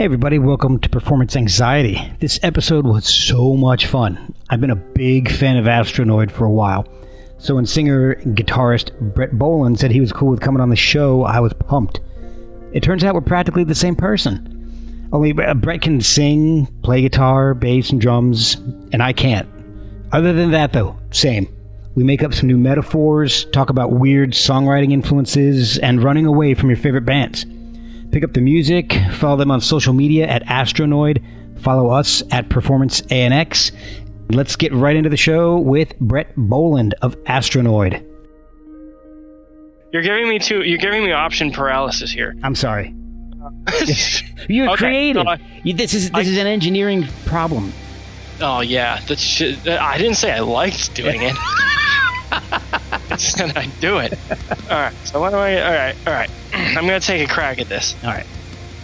Hey, everybody, welcome to Performance Anxiety. This episode was so much fun. I've been a big fan of Astronoid for a while. So, when singer and guitarist Brett Boland said he was cool with coming on the show, I was pumped. It turns out we're practically the same person. Only uh, Brett can sing, play guitar, bass, and drums, and I can't. Other than that, though, same. We make up some new metaphors, talk about weird songwriting influences, and running away from your favorite bands. Pick up the music, follow them on social media at Astronoid, follow us at Performance ANX. Let's get right into the show with Brett Boland of Astronoid. You're giving me two. You're giving me option paralysis here. I'm sorry. You're Okay, creative. so I- You- this is this I- is an engineering problem. Oh yeah, that's. sh- I didn't say I liked doing it. Said I do it. All right. So what do I? All right. All right. I'm gonna take a crack at this. All right,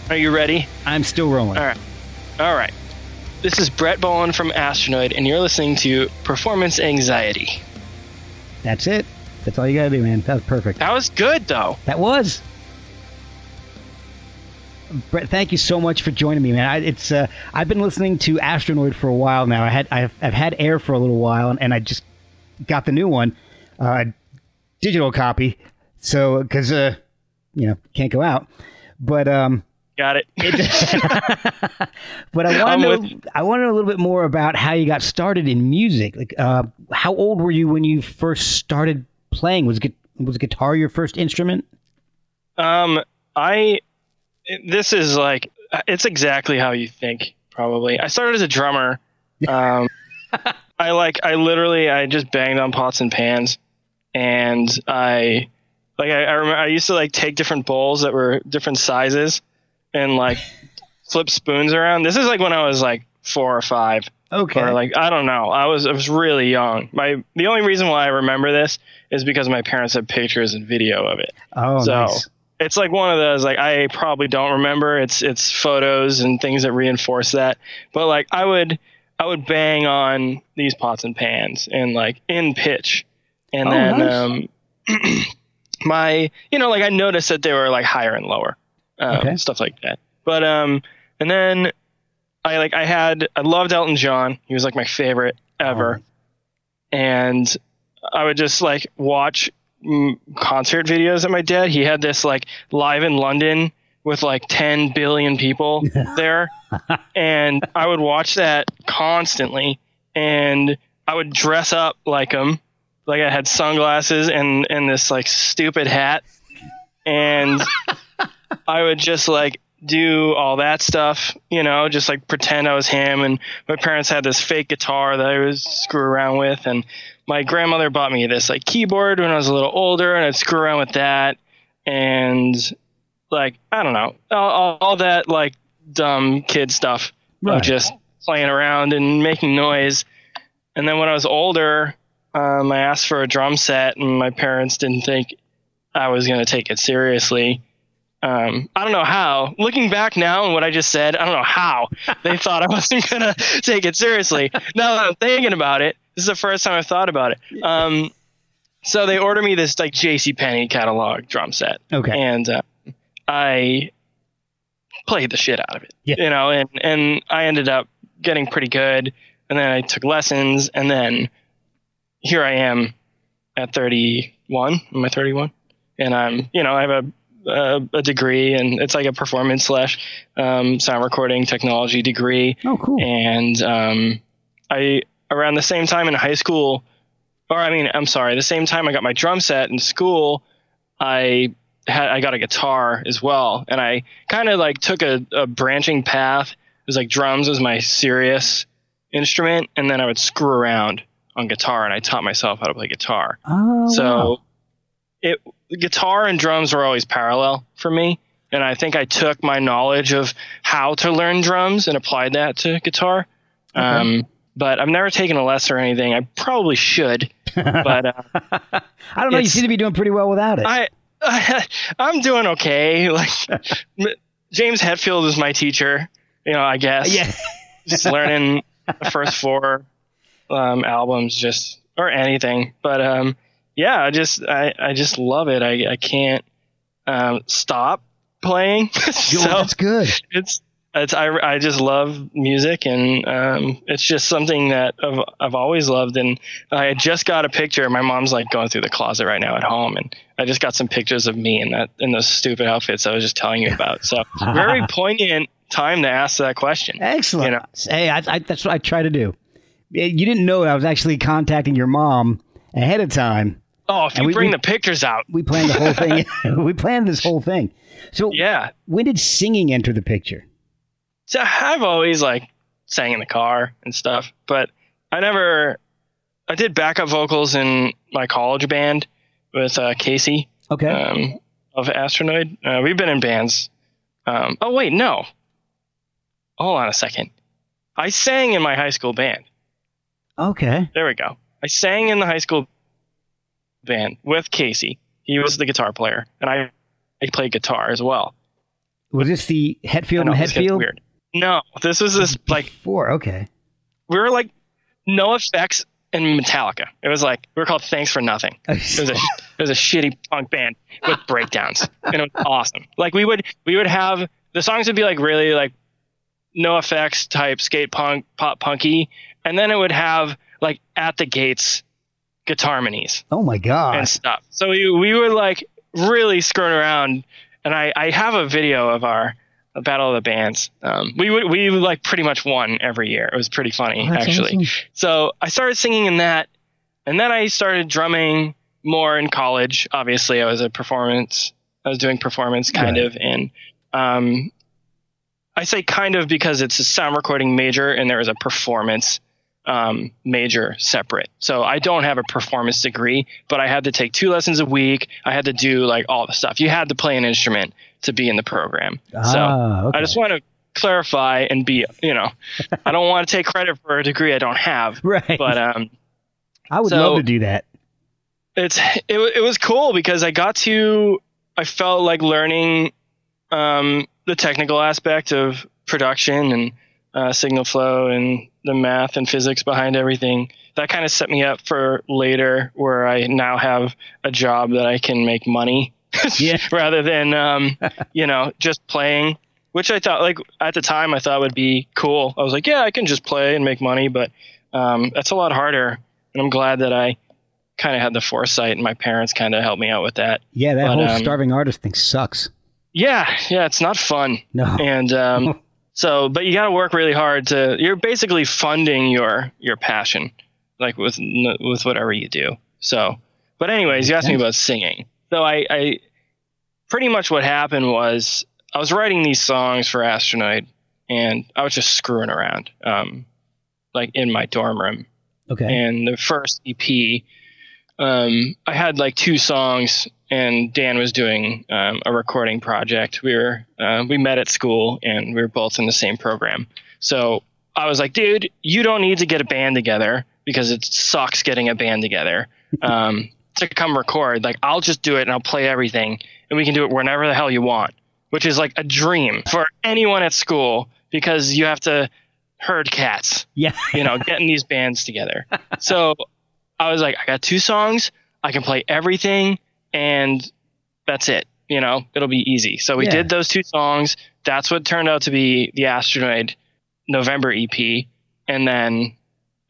Are you ready? I'm still rolling. All right. All right. This is Brett Boland from Astronoid, and you're listening to Performance Anxiety. That's it. That's all you gotta do, man. That was perfect. That was good though. That was. Brett, thank you so much for joining me, man. I, it's uh, I've been listening to Astronoid for a while now. I had I've, I've had Air for a little while, and, and I just got the new one, uh, digital copy. So because uh, you know can't go out, but um, Got it. but I want to know I want to know a little bit more about how you got started in music. Like, uh, how old were you when you first started playing? Was gu- was guitar your first instrument? Um, I. This is like it's exactly how you think. Probably. I started as a drummer. Um, I like I literally I just banged on pots and pans, and I like I I, remember, I used to like take different bowls that were different sizes, and like flip spoons around. This is like when I was like four or five Okay. or like I don't know. I was I was really young. My the only reason why I remember this is because my parents had pictures and video of it oh, so nice. it's like one of those like I probably don't remember. It's it's photos and things that reinforce that. But like I would I would bang on these pots and pans and like in pitch, and Oh, then nice. um, my you know like I noticed that they were like higher and lower, um, Okay. stuff like that. But um and then I like I had I loved Elton John. He was like my favorite ever, and I would just like watch mm, concert videos of my dad. He had this like live in London with like 10 billion people there. and I would watch that constantly. And I would dress up like him. Like I had sunglasses and, and this like stupid hat. And I would just like do all that stuff, you know, just like pretend I was him. And my parents had this fake guitar that I would screw around with. And my grandmother bought me this like keyboard when I was a little older, and I'd screw around with that. And like, I don't know, all, all, all that like dumb kid stuff Right. of just playing around and making noise. And then when I was older, um, I asked for a drum set, and my parents didn't think I was going to take it seriously. Um, I don't know how. Looking back now and what I just said, I don't know how they thought I wasn't going to take it seriously. now that I'm thinking about it, this is the first time I've thought about it. Um, so they ordered me this like J.C. Penney catalog drum set, Okay. and uh, I played the shit out of it. Yeah. You know, and and I ended up getting pretty good, and then I took lessons, and then here I am at 31. Am I 31? And I'm, you know, I have a a, a degree, and it's like a performance slash um, sound recording technology degree oh, cool. and um, I around the same time in high school, or I mean, I'm sorry, the same time I got my drum set in school, I had I got a guitar as well, and I kind of like took a, a branching path. It was like drums was my serious instrument, and then I would screw around on guitar, and I taught myself how to play guitar. Oh, so wow. it guitar and drums were always parallel for me, and I think I took my knowledge of how to learn drums and applied that to guitar. Um, but I've never taken a lesson or anything. I probably should, but uh, I don't know. You seem to be doing pretty well without it. I, I I'm doing okay. Like James Hetfield is my teacher. You know, I guess. yeah. just learning the first four um, albums, just or anything. But um, yeah, I just I, I just love it. I I can't um, stop playing. Yo, so that's good. it's it's I, I just love music and um, it's just something that I've, I've always loved and I just got a picture my mom's like going through the closet right now at home and I just got some pictures of me in that in those stupid outfits I was just telling you about so very poignant time to ask that question Excellent. You know. Hey, I, I, that's what I try to do. You didn't know I was actually contacting your mom ahead of time. oh if you we- bring we- the pictures out We planned the whole thing. we planned this whole thing. So, yeah when did singing enter the picture? so I've always like sang in the car and stuff but I never I did backup vocals in my college band with uh, Casey Okay. um, of Astronoid. Uh, we've been in bands. Um, oh wait, no. Hold on a second. I sang in my high school band. Okay. There we go. I sang in the high school band with Casey. He was the guitar player, and I, I played guitar as well. Was this the Hetfield know and Hetfield? weird. No, this was this like Four. Okay. we were like NOFX and Metallica. It was like we were called Thanks for Nothing. It was a it was a shitty punk band with breakdowns, and it was awesome. Like we would we would have the songs would be like really like NOFX type skate punk pop punky, and then it would have like at the gates guitar minis oh my god! and stuff. So we we would like really skirt around, and I I have a video of our battle of the bands. Um, we would we like pretty much won every year. It was pretty funny Oh, actually. awesome. So I started singing in that, and then I started drumming more in college. Obviously, I was a performance. I was doing performance kind of, and um, I say kind of because it's a sound recording major, and there is a performance um, major separate. So I don't have a performance degree, but I had to take two lessons a week. I had to do like all the stuff. You had to play an instrument to be in the program. so Ah, okay. I just want to clarify and be, you know, I don't want to take credit for a degree I don't have, right. but um, I would so- love to do that. it's it, it was cool because I got to I felt like learning um, the technical aspect of production and uh, signal flow and the math and physics behind everything. That kind of set me up for later, where I now have a job that I can make money Yeah. rather than um, you know just playing. Which I thought like at the time I thought would be cool. I was like, yeah, I can just play and make money, but um, that's a lot harder. And I'm glad that I kind of had the foresight and my parents kind of helped me out with that. Yeah, that But, whole um, starving artist thing sucks. Yeah, yeah, it's not fun. No. And um, so, but you got to work really hard to. You're basically funding your your passion, like with with whatever you do. So, but anyways, you asked me about singing. So I, I pretty much what happened was I was writing these songs for Astronoid, and I was just screwing around, um, like in my dorm room Okay. and the first EP, um, I had like two songs, and Dan was doing um, a recording project. We were uh, we met at school, and we were both in the same program. So I was like, dude, you don't need to get a band together because it sucks getting a band together um, to come record. Like I'll just do it, and I'll play everything, and we can do it whenever the hell you want, which is like a dream for anyone at school because you have to herd cats yeah. you know, getting these bands together. So I was like, I got two songs, I can play everything, and that's it. You know, it'll be easy. So we Yeah. did those two songs. That's what turned out to be the Astronoid November EP, and then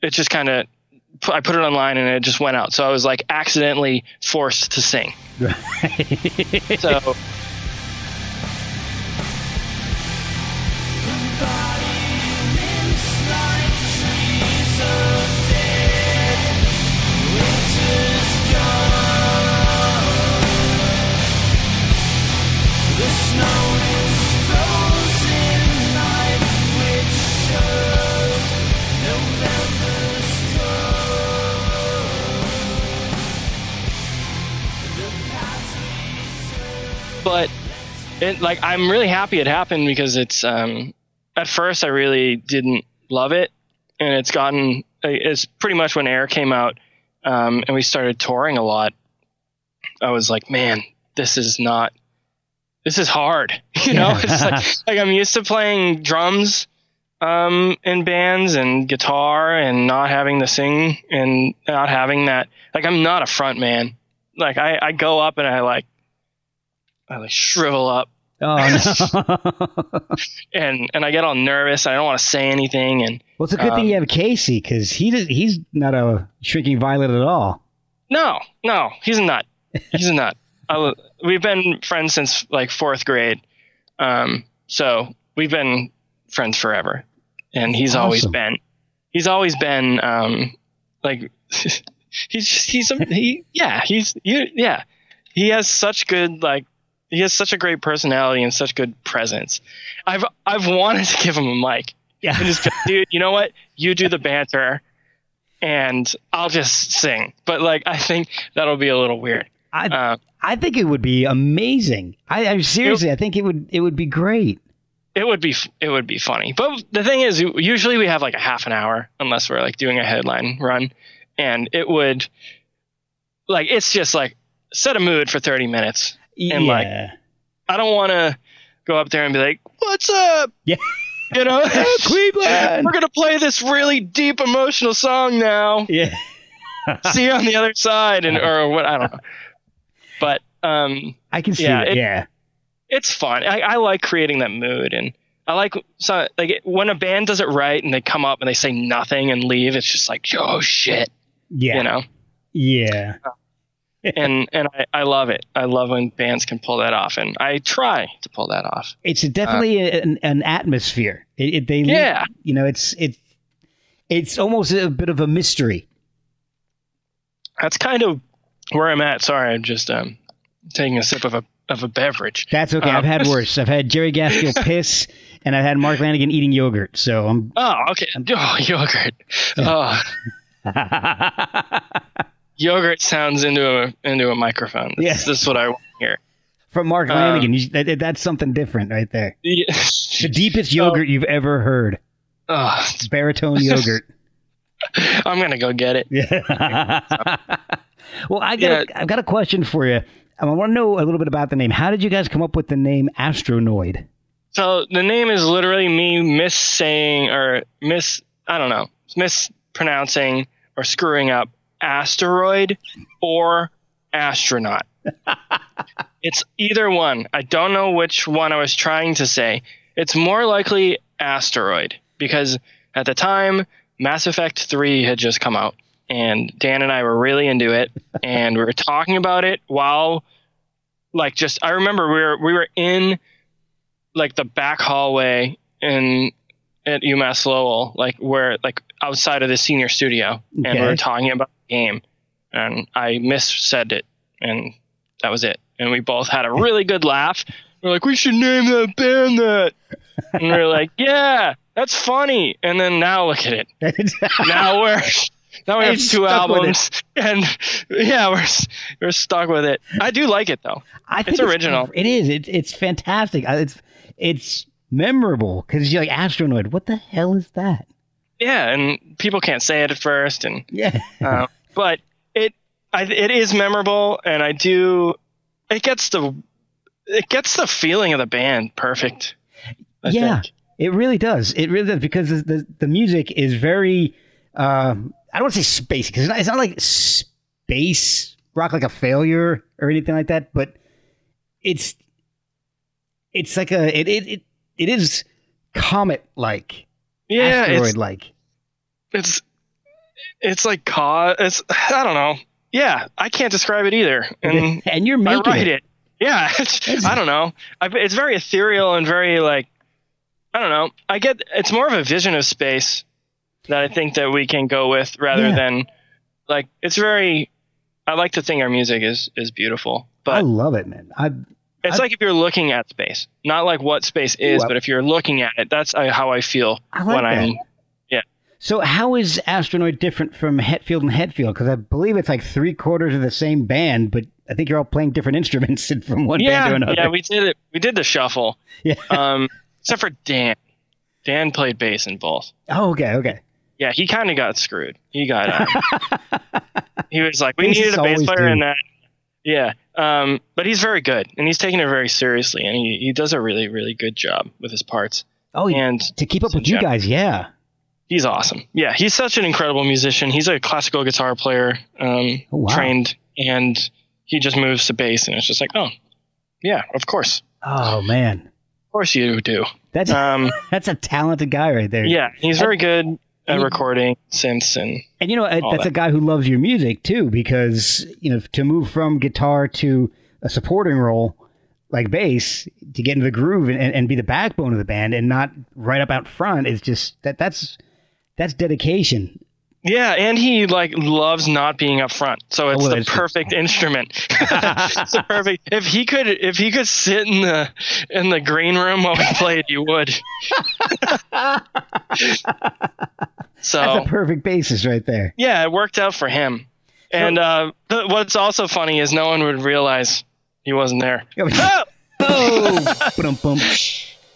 it just kind of. I put it online and it just went out. So I was like accidentally forced to sing. So but it, like I'm really happy it happened because it's um, at first I really didn't love it, and it's gotten it's pretty much when Air came out um, and we started touring a lot. I was like, man, this is not this is hard. You know, Yeah. it's like, like I'm used to playing drums um, in bands and guitar and not having to sing and not having that. Like I'm not a front man. Like I, I go up and I like I like shrivel up Oh no. and and I get all nervous. I don't want to say anything and well, it's a good thing Um, you have Casey because he does- he's not a shrinking violet at all. no, no, he's a nut. He's a nut. I, we've been friends since like fourth grade. Um, so we've been friends forever, and he's always been he's always been um, like he's just he's a, he yeah he's you yeah he has such good like he has such a great personality and such good presence. I've I've wanted to give him a mic Yeah. and just dude, you know what? You do the banter, and I'll just sing. But like I think that'll be a little weird. I Uh, I think it would be amazing. I, I seriously, I think it would it would be great. it would be it would be funny. But the thing is, usually we have like a half an hour, unless we're like doing a headline run, and it would like it's just like set a mood for thirty minutes. And, like, yeah. I don't want to go up there and be like, "What's up?" Yeah. You know, Cleveland. we're gonna play this really deep emotional song now. yeah. See you on the other side, and or what I don't know. But um, I can see Yeah, it. it- yeah. it's fun. I, I like creating that mood, and I like so like when a band does it right and they come up and they say nothing and leave. It's just like, oh shit, Yeah. you know. Yeah. And and I, I love it. I love when bands can pull that off, and I try to pull that off. It's definitely an, an atmosphere. It, it, they, Yeah. you know, it's it's it's almost a bit of a mystery. That's kind of where I'm at. Sorry, I'm just um taking a sip of a of a beverage. That's okay. Um, I've had worse. I've had Jerry Gaskill piss, and I've had Mark Lanegan eating yogurt. So I'm. Oh, okay. Oh, yogurt. Oh, yogurt sounds into a into a microphone. Yeah. This, this is what I want to hear. From Mark Um, Lanegan, you, that, that's something different right there. Yeah. The deepest yogurt you've ever heard. Oh, Baritone yogurt. I'm gonna go get it. Yeah. Well, I got Yeah. a, I've got a question for you. I want to know a little bit about the name. How did you guys come up with the name Astronoid? So the name is literally me missaying or miss I don't know mispronouncing or screwing up asteroid or astronaut. it's either one. I don't know which one I was trying to say. It's more likely asteroid because at the time Mass Effect 3 had just come out and Dan and I were really into it and we were talking about it while like just I remember we were we were in like the back hallway in at UMass Lowell, like where like outside of the senior studio, and we were talking about the game, and I missaid it, and that was it. And we both had a really good laugh. We're like, we should name that band that, and we are like, yeah, that's funny. And then now look at it. Now we're now we have two albums, and yeah, we're we're stuck with it. I do like it though. I think It's original. It is. It, it's fantastic. It's it's memorable because you're like Astronoid. What the hell is that? Yeah, and people can't say it at first, and Yeah. uh, but it I, it is memorable, and I do. It gets the it gets the feeling of the band perfect. I yeah. think. It really does. It really does because the the, the music is very. Um, I don't want to say space because it's not, it's not like space rock like a failure or anything like that, but it's it's like a it it it, it is comet like yeah, asteroid it's, like. it's it's like ca It's I don't know. Yeah, I can't describe it either, and and you're I making write it. it. Yeah, it's, I don't know. I, it's very ethereal and very like I don't know. I get it's more of a vision of space that I think that we can go with rather Yeah. than like it's very. I like to think our music is is beautiful, I love it, man. I it's I- like if you're looking at space, not like what space is, I- but if you're looking at it, that's uh, how I feel I like when that. I'm. Yeah. So how is Astronoid different from Hetfield and Hetfield? Because I believe it's like three quarters of the same band, but I think you're all playing different instruments from one yeah, band to another. yeah, we did it. We did the shuffle. Yeah. Um, except for Dan. Dan played bass in both. oh, okay, okay. Yeah, he kind of got screwed. He got. Um, he was like, we needed a bass player, do. and that. Yeah, um, but he's very good, and he's taking it very seriously, and he, he does a really really good job with his parts. Oh, And to keep up in with you general. guys, yeah. He's awesome. Yeah, he's such an incredible musician. He's a classical guitar player, um, Oh, wow. trained, and he just moves to bass, and it's just like, oh, yeah, of course, Oh man, of course you do. that's Um, that's a talented guy right there. yeah, he's very good and- recording since and And you know, that's that. a guy who loves your music too, because you know, to move from guitar to a supporting role like bass to get into the groove and, and be the backbone of the band and not right up out front is just that that's that's dedication. Yeah, and he like loves not being up front, so it's well, the perfect instrument. it's the perfect. If he could, if he could sit in the in the green room while we played, you would. so That's a perfect basis right there. yeah, it worked out for him. And uh, th- what's also funny is no one would realize he wasn't there. Oh! oh,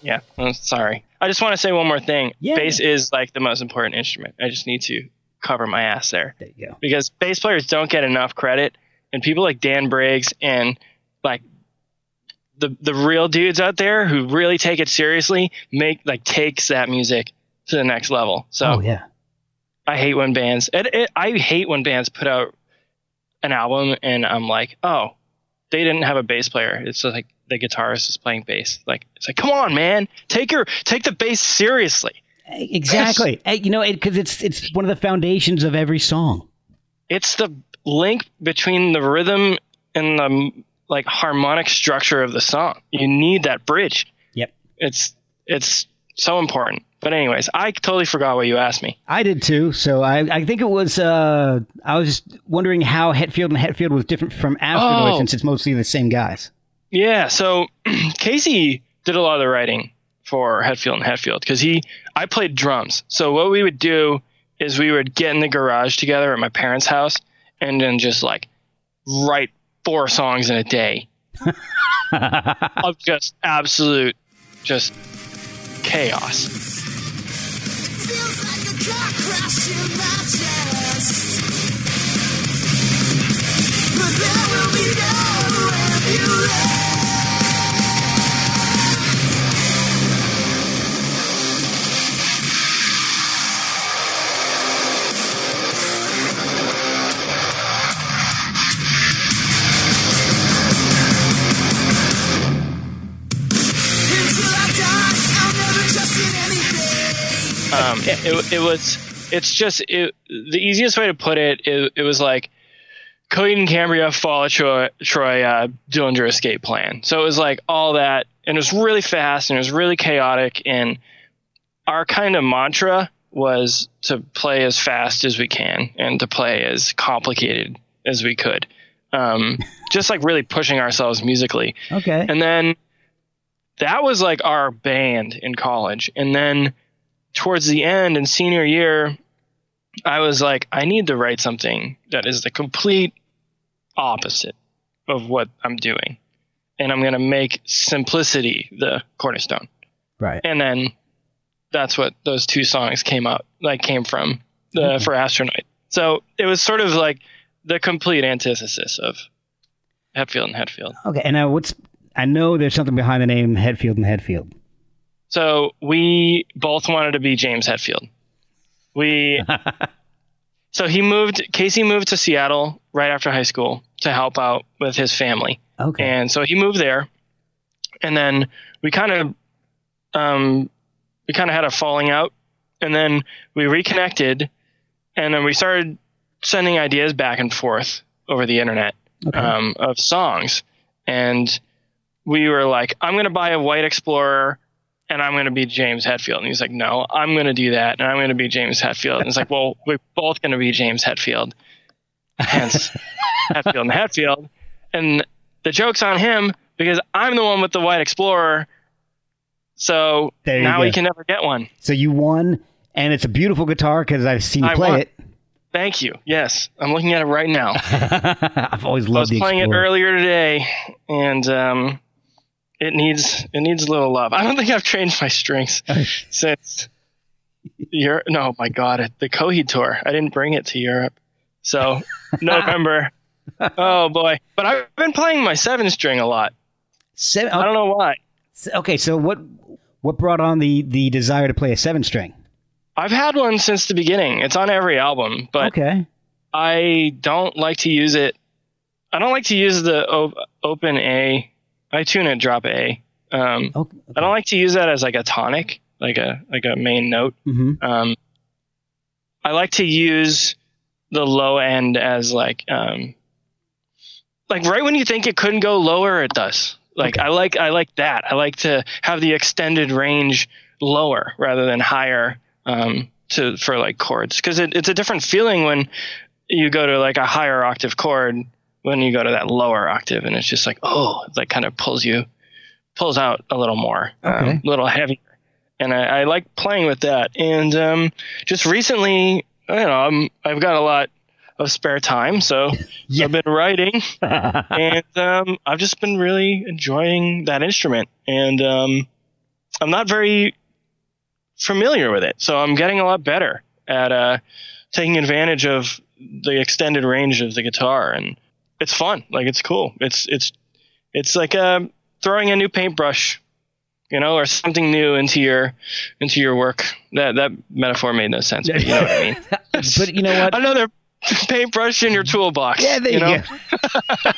Yeah, I'm sorry. I just want to say one more thing. Yeah. Bass is like the most important instrument. I just need to cover my ass there. there you go. because bass players don't get enough credit, and people like Dan Briggs and like the the real dudes out there who really take it seriously make like takes that music to the next level. So oh yeah. I hate when bands. It, it, I hate when bands put out an album and I'm like, oh, they didn't have a bass player. It's like the guitarist is playing bass. Like it's like, come on, man, take your take the bass seriously. Exactly. You know, because it's it's one of the foundations of every song. it's the link between the rhythm and the like harmonic structure of the song. You need that bridge. Yep. It's it's so important. But anyways, I totally forgot what you asked me. I did too. So I, I think it was. Uh, I was just wondering how Hetfield and Hetfield was different from Astronoid Oh. since it's mostly the same guys. Yeah, so Casey did a lot of the writing for Hetfield and Hetfield because he I played drums. So what we would do is we would get in the garage together at my parents' house and then just like write four songs in a day of just absolute just chaos. Feels like a car crash in my chest. But there will be no ambulance. Um, it, it was it's just it, the easiest way to put it, it. It was like Coheed and Cambria, Fall of Troy, Troy uh, Dillinger Escape Plan. So it was like all that, and it was really fast and it was really chaotic. And our kind of mantra was to play as fast as we can and to play as complicated as we could. Um, just like really pushing ourselves musically. Okay. And then that was like our band in college. And then towards the end in senior year, I was like, I need to write something that is the complete opposite of what I'm doing. And I'm going to make simplicity the cornerstone. right. And then that's what those two songs came out, like came from the, Okay. for Astronoid. So it was sort of like the complete antithesis of Hetfield and Hetfield. Okay. And now what's? I know there's something behind the name Hetfield and Hetfield. So we both wanted to be James Hetfield. We so he moved. Casey moved to Seattle right after high school to help out with his family, Okay. and so he moved there. And then we kind of, um, we kind of had a falling out, and then we reconnected, and then we started sending ideas back and forth over the internet okay. um, of songs, and we were like, "I'm going to buy a white Explorer, and I'm going to be James Hetfield." And he's like, "No, I'm going to do that, and I'm going to be James Hetfield." And it's like, "Well, we're both going to be James Hetfield, hence Hetfield and Hetfield." And the joke's on him because I'm the one with the white Explorer, so now go. he can never get one. so you won, and it's a beautiful guitar because I've seen you I play won. it. Thank you. Yes, I'm looking at it right now. I've always loved. I was playing it earlier today, and um, it needs it needs a little love. I don't think I've changed my strings since Europe. No, my God, the Coheed tour. I didn't bring it to Europe, so November. oh boy! But I've been playing my seven string a lot. Seven, I don't know why. okay, so what what brought on the the desire to play a seven string? I've had one since the beginning. It's on every album, but okay. I don't like to use it. I don't like to use the op- open A. I tune it drop A. Um, Okay. I don't like to use that as like a tonic, like a like a main note. hmm Um, I like to use the low end as like um, like right when you think it couldn't go lower, it does. Like Okay. I like I like that. I like to have the extended range lower rather than higher um, to for like chords because it, it's a different feeling when you go to like a higher octave chord when you go to that lower octave and it's just like oh it like kind of pulls you pulls out a little more Okay. um, a little heavier. And I, I like playing with that. And um, just recently you know I'm, I've got a lot of spare time so Yeah. I've been writing. And um, I've just been really enjoying that instrument. And um, I'm not very familiar with it so I'm getting a lot better at uh, taking advantage of the extended range of the guitar. And it's fun like it's cool it's it's it's like uh, throwing a new paintbrush you know or something new into your into your work that that metaphor made no sense but you know what I mean but you know what? another paintbrush in your toolbox Yeah, there you, know? go.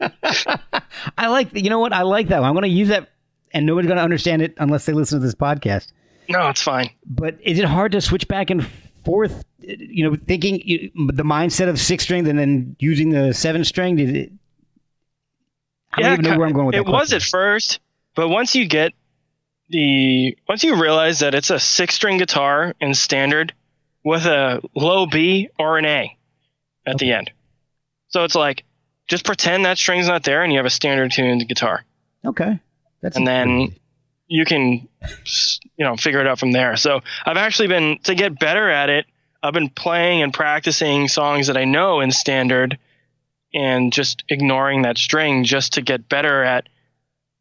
I like. You know what? I like that one. I'm going to use that, and nobody's going to understand it unless they listen to this podcast. no it's fine But is it hard to switch back and forth? You know, thinking the mindset of six string and then using the seven string. Did it? I don't even know where I'm going with it that. was at first, but once you get the once you realize that it's a six string guitar in standard with a low B or an A at the end. So it's like just pretend that string's not there and you have a standard tuned guitar. Okay, that's And then you can you know figure it out from there. So I've actually been to get better at it. I've been playing and practicing songs that I know in standard and just ignoring that string just to get better at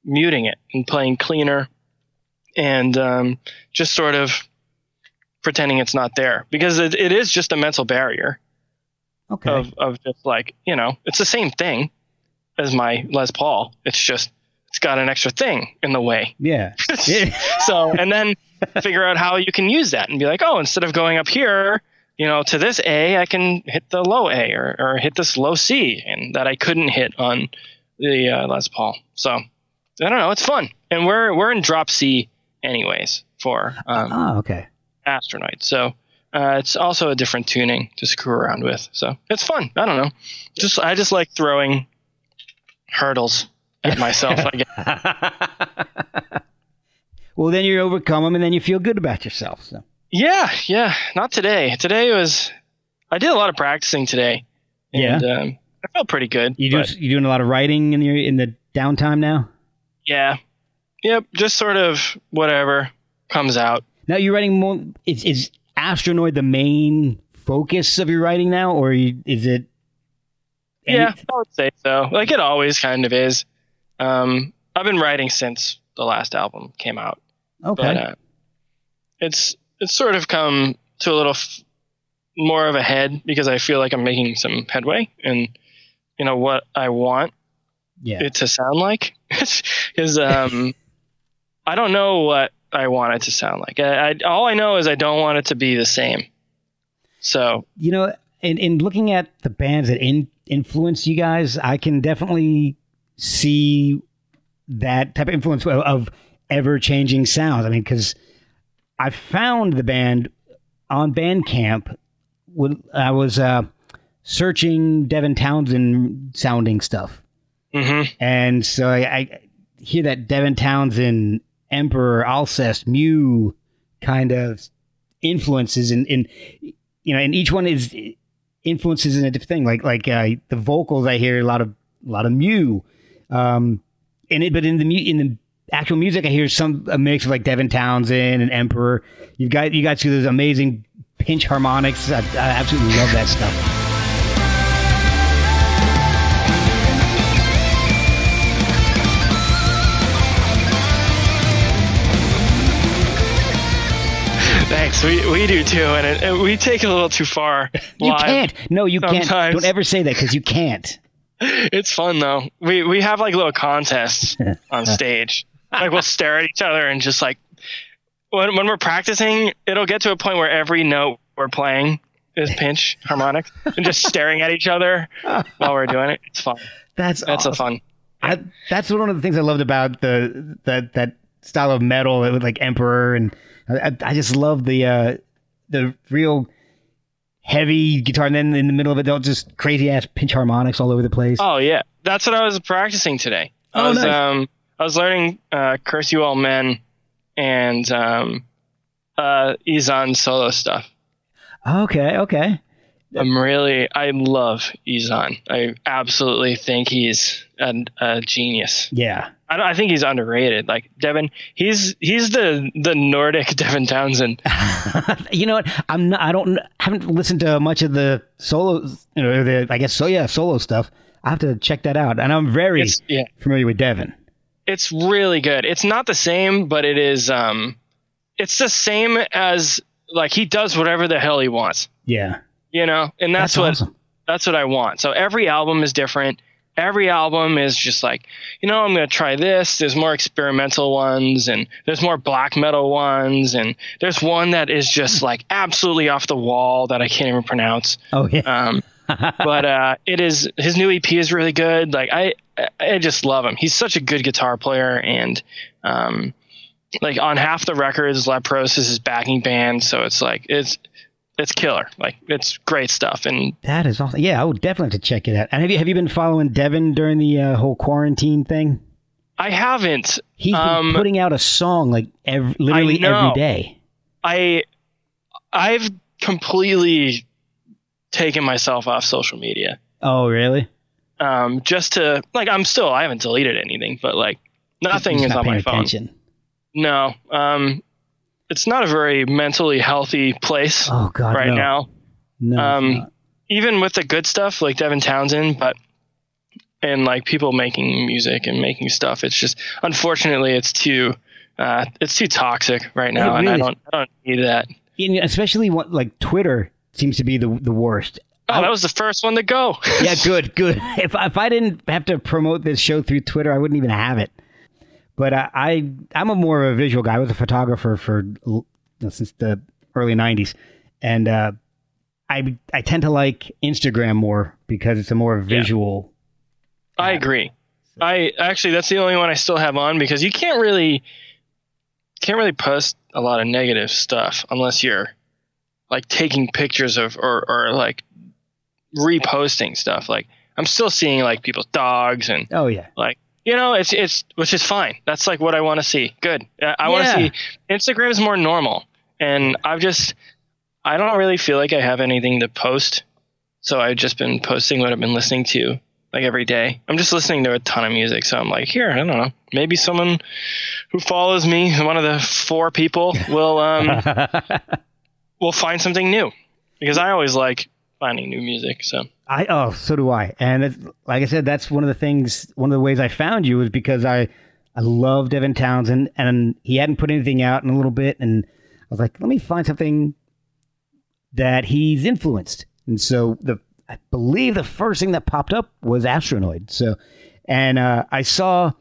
muting it and playing cleaner and um, just sort of pretending it's not there because it, it is just a mental barrier okay. of, of just like you know it's the same thing as my Les Paul it's just it's got an extra thing in the way. Yeah. So and then figure out how you can use that and be like oh instead of going up here you know to this a i can hit the low a or, or hit this low c and that i couldn't hit on the uh, les paul. So i don't know. It's fun. And we're we're in drop c anyways for um, Ah, okay. Astronoid. So uh, it's also a different tuning to screw around with. So it's fun. I don't know. Just i just like throwing hurdles at myself i guess well, then you overcome them, and then you feel good about yourself. So. Yeah, yeah. Not today. Today was. I did a lot of practicing today. And, Um, I felt pretty good. You do you doing a lot of writing in your in the downtime now? yeah. Yep. Just sort of whatever comes out. Now you're writing more. Is is Astronoid the main focus of your writing now, or you, is it? any- yeah, I would say so. Like it always kind of is. Um, I've been writing since the last album came out, Okay. but uh, it's it's sort of come to a little f- more of a head because I feel like I'm making some headway and you know what I want yeah. it to sound like because um, I don't know what I want it to sound like. I, I all I know is I don't want it to be the same. So you know, in in looking at the bands that in, influence you guys, I can definitely see that type of influence of, of ever changing sounds. I mean, because I found the band on Bandcamp when I was uh, searching Devin Townsend sounding stuff. hmm And so I, I hear that Devin Townsend, Emperor, Alcest, Mew kind of influences, and in, you know, and each one is influences in a different thing. Like like uh, the vocals, I hear a lot of a lot of Mew, um, in it, but in the mu- in the actual music, I hear some a mix of like Devin Townsend and Emperor. You've got you got to those amazing pinch harmonics. I, I absolutely love that stuff. Thanks. We, we do too, and it, it- we take it a little too far. You live. can't. No, you can't. Don't ever say that because you can't. It's fun though. We we have like little contests on stage. Like we'll stare at each other and just like when when we're practicing, it'll get to a point where every note we're playing is pinch harmonics and just staring at each other while we're doing it. It's fun. That's That's awesome. a fun. I, that's one of the things I loved about the that that style of metal with like Emperor, and I, I just love the uh, the real heavy guitar, and then in the middle of it, they'll just crazy ass pinch harmonics all over the place. Oh yeah, that's what I was practicing today. I Oh, was nice. um I was learning uh, "Curse You All Men" and um uh Ihsahn solo stuff. Okay, okay. I'm really I love Ihsahn. I absolutely think he's a, a genius. Yeah, I, I think he's underrated. Like Devin, he's he's the the Nordic Devin Townsend. you know what? I'm not. I don't. Haven't listened to much of the solo. You know, the I guess so. Yeah, solo stuff. I have to check that out, and I'm very yeah, familiar with Devin. it's really good. It's not the same, but it is um it's the same as like he does whatever the hell he wants. Yeah, You know? And that's, that's, what awesome. that's what I want. So every album is different. Every album is just like, you know, I'm going to try this. There's more experimental ones and there's more black metal ones. And there's one that is just like absolutely off the wall that I can't even pronounce. Oh yeah. Um, but uh, it is his new EP is really good. Like I, I just love him. He's such a good guitar player, and um, like on half the records, Leprous is his backing band. So it's like it's it's killer. Like it's great stuff. And That is awesome. Yeah, I would definitely have to check it out. And have you have you been following Devin during the uh, whole quarantine thing? I haven't. He's been Um, putting out a song like every, literally every day. I I've completely taken myself off social media. Oh, really? Um, just to like I'm still I haven't deleted anything, but like nothing He's is not on my phone. attention. No. Um, it's not a very mentally healthy place Oh God, right no. now. No, Um. Even with the good stuff like Devin Townsend, but and like people making music and making stuff, it's just unfortunately it's too uh, it's too toxic right now, It and I don't I don't need that. And especially what like Twitter seems to be the the worst. Oh, that was the first one to go. Yeah, good, good. If if I didn't have to promote this show through Twitter, I wouldn't even have it. But I, I I'm a more of a visual guy. I was a photographer for you know, since the early '90s, and uh, I I tend to like Instagram more because it's a more visual. I agree. I actually that's the only one I still have on because you can't really can't really post a lot of negative stuff unless you're like taking pictures of or or like reposting stuff. Like I'm still seeing like people's dogs and Oh yeah, like you know it's it's which is fine. That's like what I want to see. Good. I, I want to see Instagram is more normal, and I've just I don't really feel like I have anything to post, so I've just been posting what I've been listening to like every day. I'm just listening to a ton of music, so I'm like, here, I don't know, maybe someone who follows me, one of the four people, will um will find something new because I always like finding new music. So I oh so do I. And it's, like I said, that's one of the things. One of the ways I found you was because I I love Devin Townsend, and he hadn't put anything out in a little bit, and I was like, let me find something that he's influenced. And so the I believe the first thing that popped up was Astronoid. So, and uh, I saw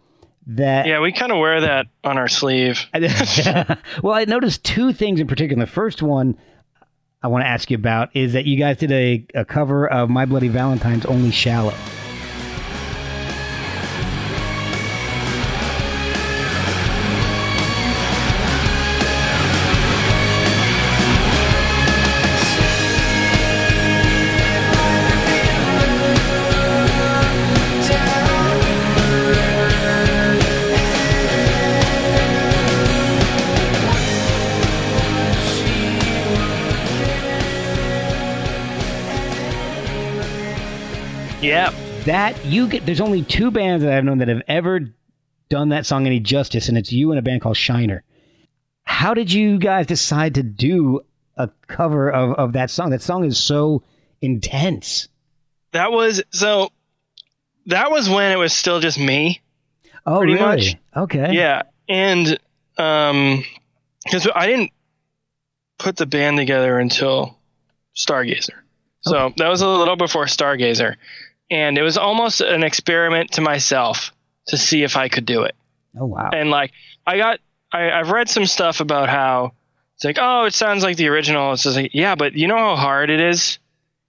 that. yeah, we kind of wear that on our sleeve. well, I noticed two things in particular. The first one I want to ask you about is that you guys did a, a cover of My Bloody Valentine's Only Shallow. That you get there's only two bands that I've known that have ever done that song any justice, and it's you and a band called Shiner. How did you guys decide to do a cover of, of that song? That song is so intense. That was so. That was when it was still just me. Oh, Pretty really? much. Okay. Yeah, and um, because I didn't put the band together until Stargazer, so that was a little before Stargazer, and it was almost an experiment to myself to see if I could do it. Oh, wow. And like, I got, I, I've read some stuff about how it's like, oh, it sounds like the original. It's just like, yeah, but you know how hard it is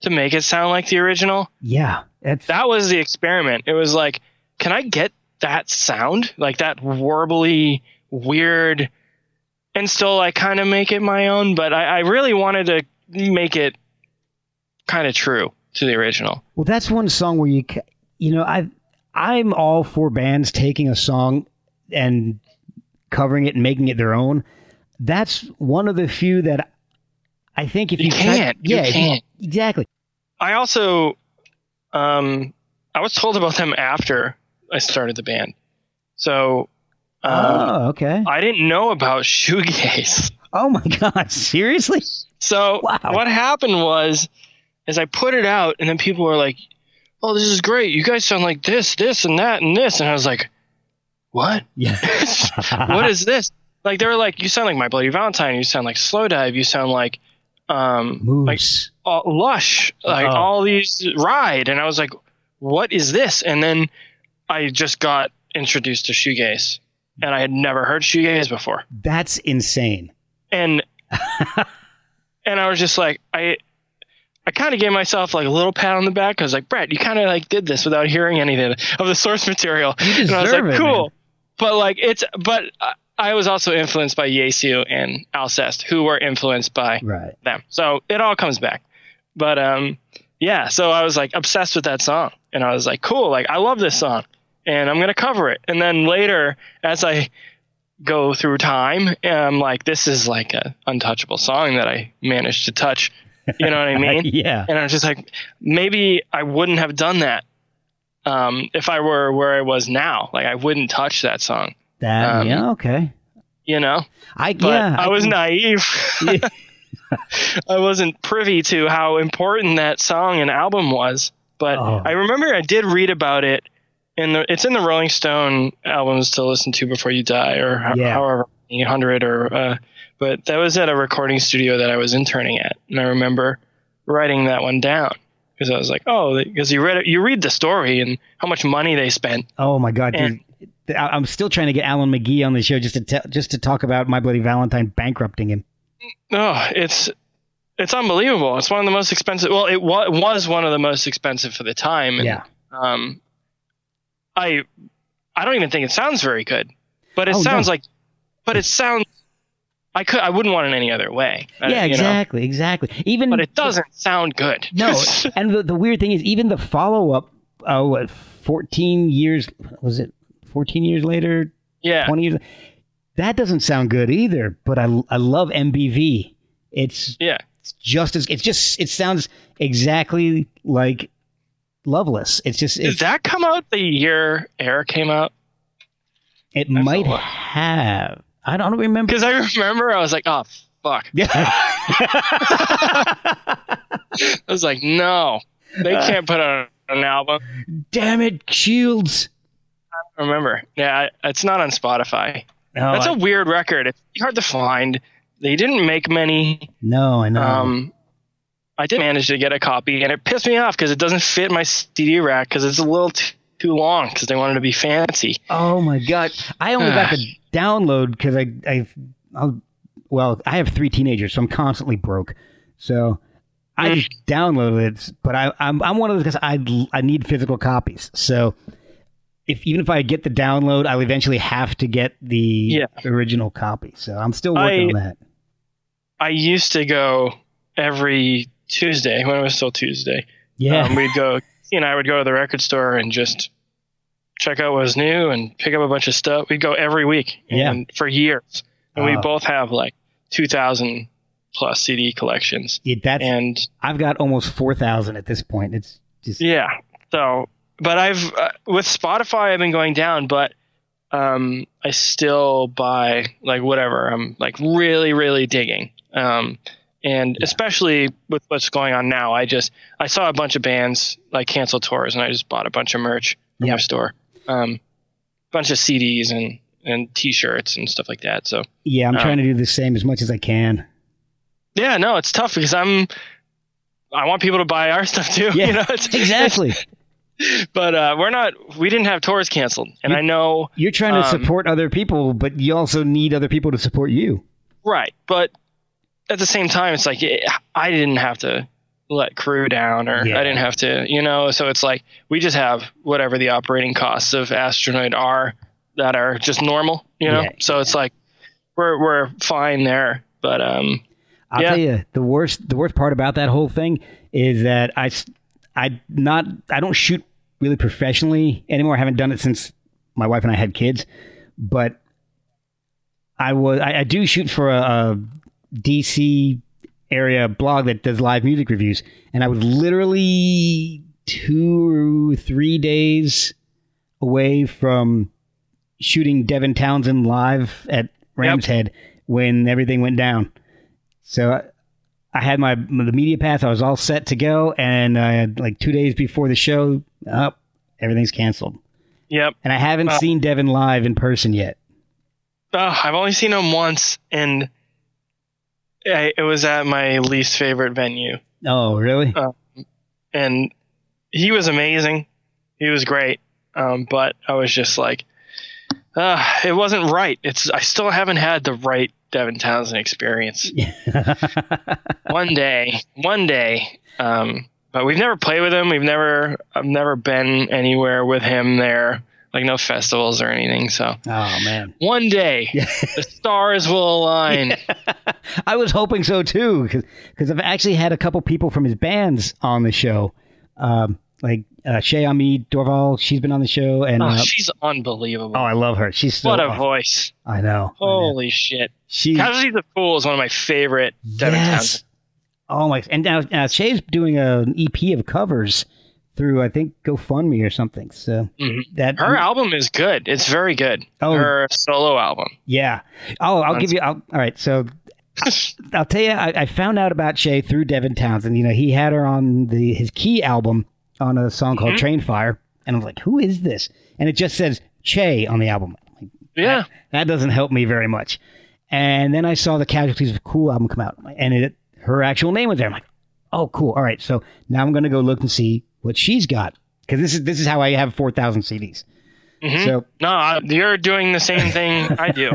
to make it sound like the original. yeah. It's, That was the experiment. It was like, can I get that sound, like that warbly, weird, and still like kind of make it my own? But I, I really wanted to make it kind of true to the original. Well, that's one song where you, you know, I, I'm all for bands taking a song and covering it and making it their own. That's one of the few that I think if you, You can't. You yeah, if can't. exactly. I also, um, I was told about them after I started the band. So, um, oh, okay. I didn't know about shoegaze. Oh my God, seriously? So Wow. what happened was, is I put it out, and then people were like, "Oh, this is great! You guys sound like this, this, and that, and this," and I was like, "What? Yeah. what is this?" Like they were like, "You sound like My Bloody Valentine. You sound like Slowdive. You sound like, um, like Moose? uh, Lush. Like Oh. all these Ride," and I was like, "What is this?" And then I just got introduced to shoegaze, and I had never heard shoegaze before That's insane. and and I was just like I I kind of gave myself like a little pat on the back. I was like, Brett, you kind of like did this without hearing anything of the, source material. You and I was deserve like, it, cool. man. But like it's but I- was also influenced by Jesu and Alcest, who were influenced by Right. them. So it all comes back. But um yeah, so I was like obsessed with that song. And I was like, cool, like I love this song and I'm gonna cover it. And then later, as I go through time, I'm like, this is like a untouchable song that I managed to touch. You know what I mean? yeah. And I was just like, maybe I wouldn't have done that um, if I were where I was now. Like I wouldn't touch that song. That, um, yeah, okay. You know? I, But yeah. I was can- naive. Yeah. I wasn't privy to how important that song and album was. But Oh. I remember I did read about it in the it's in the Rolling Stone albums to listen to before you die or Yeah. however hundred or uh, but that was at a recording studio that I was interning at and I remember writing that one down because I was like oh because you read it you read the story and how much money they spent Oh my God, And- dude. I'm still trying to get Alan McGee on the show just to te- just to talk about My Bloody Valentine bankrupting him. oh it's it's unbelievable it's one of the most expensive well it wa- was one of the most expensive for the time and, Yeah. um I I don't even think it sounds very good but it Oh, no. sounds like but it sounds I could I wouldn't want it any other way uh, yeah, you know? exactly, exactly. Even but it doesn't sound good No, and the, the weird thing is, even the follow up, uh, what, 14 years, was it 14 years later, yeah 20 years? That doesn't sound good either, but I, I love MBV. It's yeah it's just as, it's just, it sounds exactly like Loveless. It's just, did that come out the year Air came out it that's might have. I don't remember. because I remember I was like oh fuck Yeah. I was like no they can't put out an album Damn it, Shields. I remember yeah it's not on Spotify No, That's I, a weird record. It's hard to find. They didn't make many. no, I know. Um, I did manage to get a copy, and it pissed me off because it doesn't fit my CD rack because it's a little t- too long because they wanted to be fancy. Oh my god! I only got the download because I I I'll, well I have three teenagers, so I'm constantly broke. So I just downloaded it, but I I'm I'm one of those because I I need physical copies. So if even if I get the download, I'll eventually have to get the Yeah. original copy. So I'm still working I- on that. I used to go every Tuesday when it was still Tuesday. Yeah, Um, we'd go. He and I would go to the record store and just check out what was new and pick up a bunch of stuff. We'd go every week Yeah. and for years, and we Oh. both have like two thousand plus CD collections. Yeah, that's And I've got almost four thousand at this point. It's just Yeah. So, but I've uh, with Spotify, I've been going down, but um, I still buy like whatever I'm like really, really digging. Um, And especially with what's going on now, I just I saw a bunch of bands like cancel tours, and I just bought a bunch of merch from Yep. their store, um, bunch of CDs and and T-shirts and stuff like that. So Yeah, I'm Um, trying to do the same as much as I can. yeah, no, it's tough because I'm I want people to buy our stuff too. Yeah, you know, it's, exactly. but uh, we're not. We didn't have tours canceled, and You- I know You're trying to Um, support other people, but you also need other people to support you. right, but at the same time, it's like eh, I didn't have to let crew down, or Yeah. I didn't have to, you know. So it's like we just have whatever the operating costs of Astronoid are that are just normal, you know. Yeah. So it's like we're we're fine there, but um, I'll Yeah. tell you the worst. The worst part about that whole thing is that I, I not I don't shoot really professionally anymore. I haven't done it since my wife and I had kids, but I was I, I do shoot for a, a DC area blog that does live music reviews, and I was literally two or three days away from shooting Devin Townsend live at Ram's Head when everything went down. So I- I had my the media pass. I was all set to go, and uh, like two days before the show, up everything's canceled. yep. And I haven't Well- seen Devin live in person yet. Oh, I've only seen him once, and I, it was at my least favorite venue. Oh, really? Uh, and he was amazing. He was great. Um, but I was just like, uh, it wasn't right. It's I still haven't had the right Devin Townsend experience. one day, one day. Um, but we've never played with him. We've never, I've never been anywhere with him there, like no festivals or anything. So oh man, one day, the stars will align. I was hoping so too, because I've actually had a couple people from his bands on the show, um, like uh, Ché Aimee Dorval. She's been on the show, and Oh, uh, she's unbelievable. oh, I love her. She's so what a awesome. voice! I know. I know. Holy shit! She Casualty of the Fool is one of my favorite Devin yes. Oh my! And now uh, Ché's doing an EP of covers through I think GoFundMe or something. So Mhm. that Her album is good. It's very good. Oh. Her solo album. yeah. Oh, I'll give you. I'll, all right, so. I'll tell you, I, I found out about Ché through Devin Townsend. You know, he had her on the his Ki album on a song called Mhm. Train Fire, and I was like, "Who is this?" And it just says Che on the album. Like, Yeah. that doesn't help me very much. And then I saw the Casualties of Cool album come out, and it her actual name was there. I'm like, oh, cool. All right, so now I'm going to go look and see what she's got because this is this is how I have four thousand CDs. Mhm. So No, I, you're doing the same thing I do.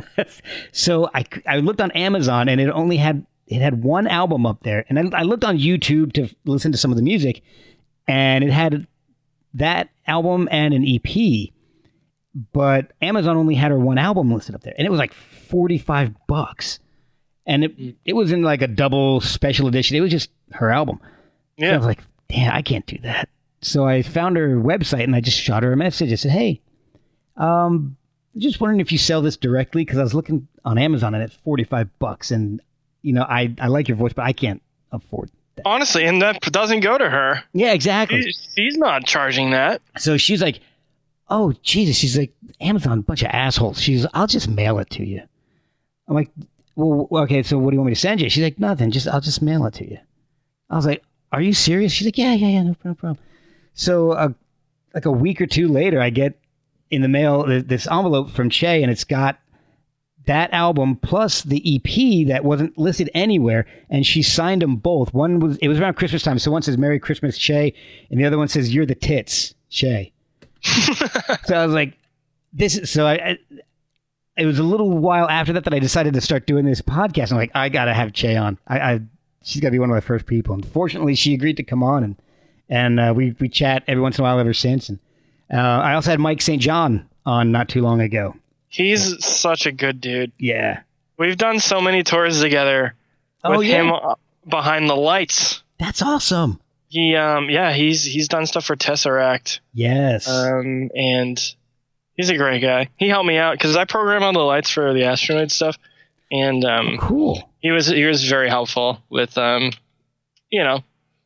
so I, I looked on Amazon and it only had it had one album up there, and I, I looked on YouTube to listen to some of the music, and it had that album and an EP, but Amazon only had her one album listed up there, and it was like forty five bucks, and it it was in like a double special edition. It was just her album. So I Yeah. was like, damn, I can't do that. So I found her website and I just shot her a message. I said, hey, um, just wondering if you sell this directly because I was looking on Amazon and it's 45 bucks. And, you know, I, I like your voice, but I can't afford that. Honestly, and that doesn't go to her. Yeah, exactly. She- She's not charging that. So she's like, oh, Jesus. She's like, Amazon, bunch of assholes. She's, I'll just mail it to you. I'm like, well, okay, so what do you want me to send you? She's like, nothing. Just, I'll just mail it to you. I was like, are you serious? She's like, yeah, yeah, yeah, no, no problem. So, uh, like a week or two later, I get in the mail this envelope from Che, and it's got that album plus the EP that wasn't listed anywhere, and she signed them both. One was it was around Christmas time, so one says "Merry Christmas, Che," and the other one says "You're the tits, Che." so I was like, "This." Is, so I, I, it was a little while after that that I decided to start doing this podcast. I'm like, I gotta have Che on. I, I she's gotta be one of my first people. And fortunately, she agreed to come on, and and uh, we we chat every once in a while ever since. And uh, I also had Mike St. John on not too long ago. He's such a good dude. Yeah. We've done so many tours together with Oh, yeah. him uh, behind the lights. That's awesome. He, um, yeah, he's he's done stuff for Tesseract, Yes. um, and he's a great guy. He helped me out because I program all the lights for the Astronoid stuff, and um, cool. He was he was very helpful with, um, you know,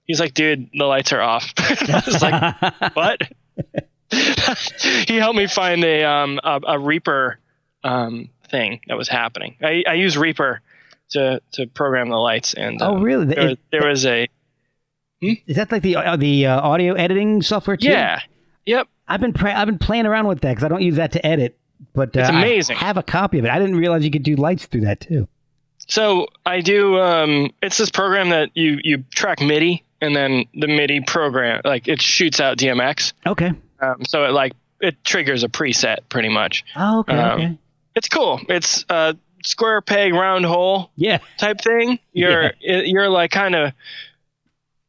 he's like, dude, the lights are off. I was like, what? he helped me find a um a, a Reaper um thing that was happening. I, I use Reaper to to program the lights. And Oh, uh, really? There, Is, there was a is that like the uh, the uh, audio editing software too? yeah, yep. I've been pra- I've been playing around with that because I don't use that to edit. But uh, It's I amazing. have a copy of it. I didn't realize you could do lights through that too. So I do. Um, it's this program that you you track MIDI, and then the MIDI program like it shoots out DMX. Okay. Um, so it like it triggers a preset pretty much. Oh, okay. Um, okay. It's cool. It's a square peg round hole Yeah. type thing. You're it, you're like kind of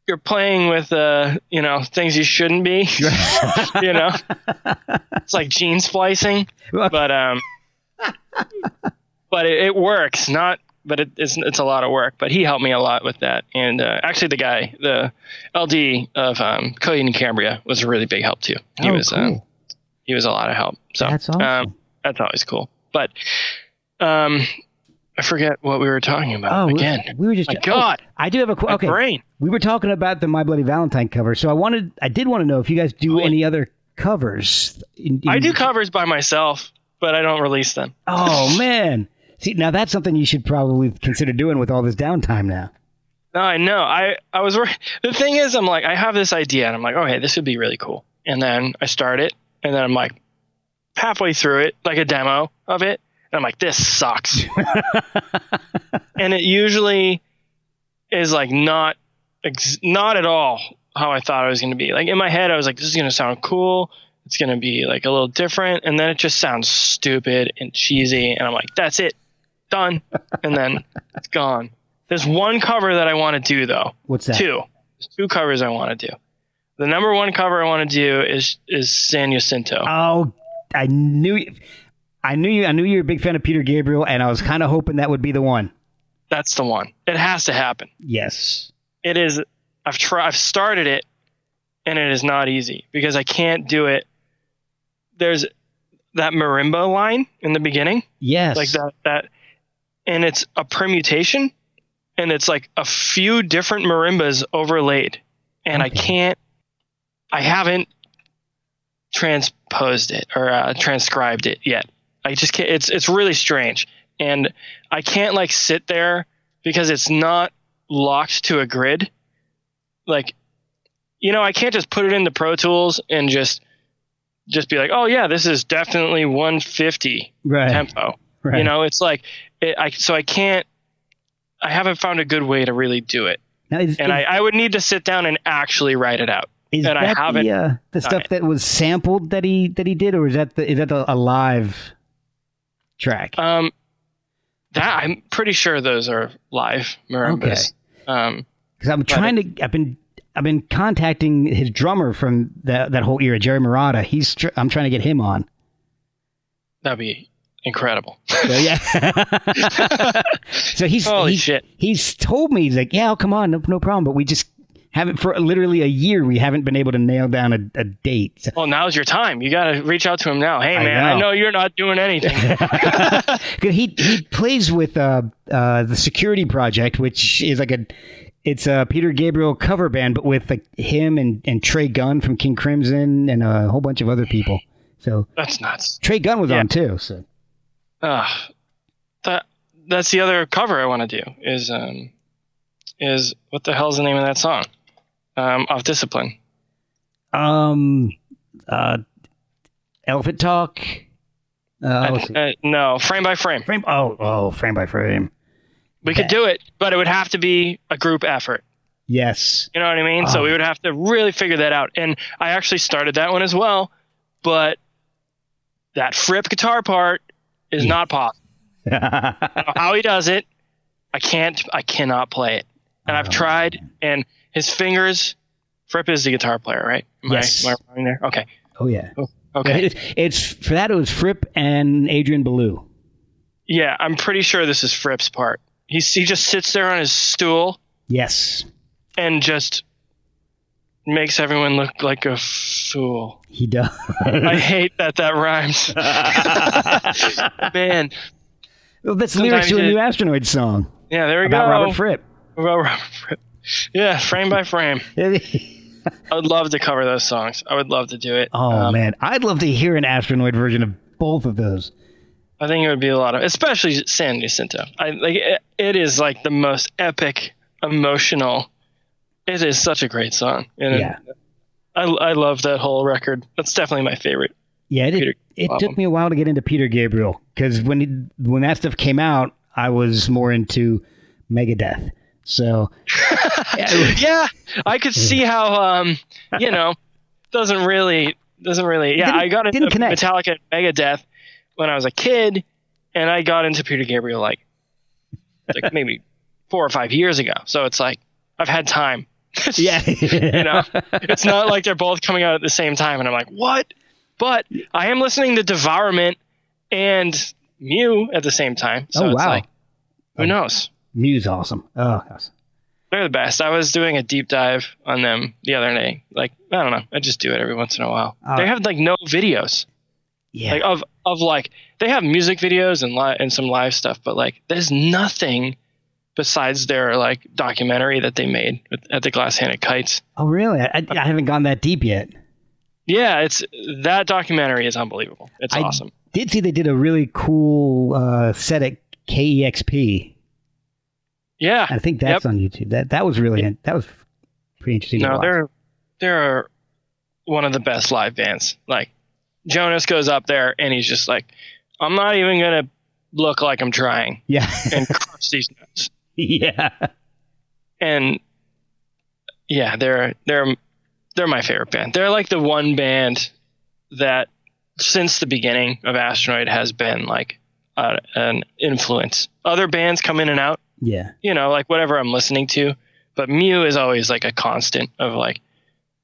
you're playing with uh you know things you shouldn't be. you know, it's like gene splicing, but um, but it, it works. Not, but it, it's it's a lot of work. But he helped me a lot with that. And uh, actually, the guy, the LD of um, Coheed and Cambria, was a really big help too. He Oh, was um, cool. he was a lot of help. So That's awesome. um, that's always cool. But um, I forget what we were talking about Oh, again. we were just. My oh, God. I do have a qu- okay. brain. We were talking about the My Bloody Valentine cover, so I wanted, I did want to know if you guys do Oh. any other covers. In, in- I do covers by myself, but I don't release them. Oh man, see now that's something you should probably consider doing with all this downtime now. No, I know. I I was the thing is, I'm like, I have this idea, and I'm like, okay, this would be really cool. And then I start it, and then I'm like, halfway through it, like a demo of it, and I'm like, this sucks. and it usually is like not ex- not at all how I thought it was going to be. Like in my head, I was like, this is going to sound cool. It's going to be like a little different, and then it just sounds stupid and cheesy, and I'm like, that's it, done, and then it's gone. There's one cover that I want to do though. What's that? Two. There's two covers I want to do. The number one cover I want to do is is San Jacinto. Oh, I knew, I knew you. I knew you were a big fan of Peter Gabriel, and I was kind of hoping that would be the one. That's the one. It has to happen. Yes. It is. I've tried. I've started it, and it is not easy because I can't do it. There's that marimba line in the beginning, Yes. like that that, and it's a permutation, and it's like a few different marimbas overlaid, and I can't. I haven't transposed it or uh, transcribed it yet. I just can't. It's it's really strange, and I can't like sit there because it's not locked to a grid. Like, you know, I can't just put it into Pro Tools and just just be like, oh yeah, this is definitely 150 Right. tempo. right. You know, it's like it, I so I can't. I haven't found a good way to really do it, Now, is, and is, I, I would need to sit down and actually write it out. is and I that haven't the, uh, the stuff it. that was sampled that he that he did, or is that the, is that the, a live track? Um, that I'm pretty sure those are live marimbas. Um, Because I'm trying to. I've been. I've been contacting his drummer from that that whole era, Jerry Marotta. He's. Tr- I'm trying to get him on. that'd be incredible. So yeah. so he's Holy he's, shit. he's told me he's like, yeah, I'll come on, no, no problem. But we just haven't for literally a year. We haven't been able to nail down a, a date. So- Well, now's your time. You got to reach out to him now. Hey, I man, I know. know you're not doing anything. he he plays with uh, uh, the Security Project, which is like a it's a Peter Gabriel cover band, but with like him and, and Trey Gunn from King Crimson and a whole bunch of other people. So That's nuts. Trey Gunn was Yeah. on too. So Uh, that that's the other cover I want to do is um is what the hell's the name of that song? Um, off discipline. um uh Elephant Talk. Uh, let's. Uh, no, frame by frame. frame oh oh frame by frame. We could do it, but it would have to be a group effort. Yes. You know what I mean? So we would have to really figure that out. And I actually started that one as well, but that Fripp guitar part is Yeah. not possible. I how he does it, I can't. I cannot play it. And I've Oh. tried, and his fingers. Fripp is the guitar player, right? Am I- Yes. Am I, wrong there? Okay. oh yeah. Oh, okay. It's, it's for that it was Fripp and Adrian Belew. Yeah, I'm pretty sure this is Fripp's part. He's, he just sits there on his stool Yes. and just makes everyone look like a fool. He does. I hate that that rhymes. Man. well, that's lyrics to a new Astronoid song Yeah, there we about go. Robert Fripp. About Robert Fripp. Yeah, frame by frame. I would love to cover those songs. I would love to do it. oh Um, man, I'd love to hear an Astronoid version of both of those. I think it would be a lot of, especially San Jacinto. I like. It, it is like the most epic, emotional. It is such a great song. And it- Yeah. I, I love that whole record. That's definitely my favorite. Yeah, it, Peter it album. took me a while to get into Peter Gabriel because when it, when that stuff came out, I was more into Megadeth. So yeah, I could see how um, you know, doesn't really doesn't really yeah, I got into. Metallica and Megadeth when I was a kid and I got into Peter Gabriel like like maybe 4 or 5 years ago. So it's like I've had time. yeah, you know, it's not like they're both coming out at the same time and I'm like, "What?" But I am listening to Devourment and Mew at the same time. So oh it's wow, like who knows? Mew's awesome. Oh, gosh. They're the best. I was doing a deep dive on them the other day. Like I don't know, I just do it every once in a while. Uh, they have like no videos, yeah, like of of like they have music videos and li- and some live stuff, but like there's nothing besides their like documentary that they made with, at the Glass Handed Kites. oh really? I, I haven't gone that deep yet. Yeah, it's that documentary is unbelievable. It's I awesome. Did see they did a really cool uh, set at KEXP. Yeah, I think that's on YouTube. That that was really that was pretty interesting. to no, they're they're one of the best live bands. Like Jonas goes up there and he's just like, I'm not even gonna look like I'm trying yeah, and crush these. yeah. And yeah, they're they're they're my favorite band. They're like the one band that since the beginning of Astronoid has been like uh, an influence. Other bands come in and out, Yeah. you know, like whatever I'm listening to. But Mew is always like a constant of like,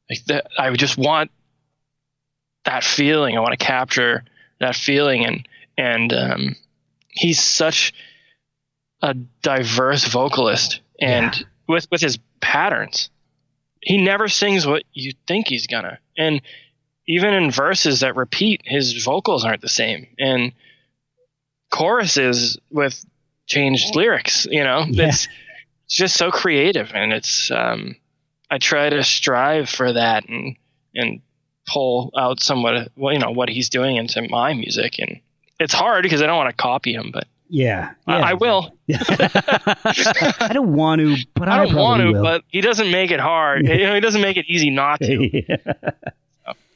like the, I just want that feeling. I want to capture that feeling, and and um, he's such a diverse vocalist, and Yeah. with with his patterns, he never sings what you think he's gonna, and even in verses that repeat, his vocals aren't the same, and choruses with changed lyrics. You know, Yeah. it's just so creative, and it's um, I try to strive for that and and pull out somewhat well, you know what he's doing into my music, and it's hard because I don't want to copy him, but Yeah. I, yeah. I will. I don't want to, but I, I don't want to, will. but he doesn't make it hard. you know, he doesn't make it easy not to. Yeah.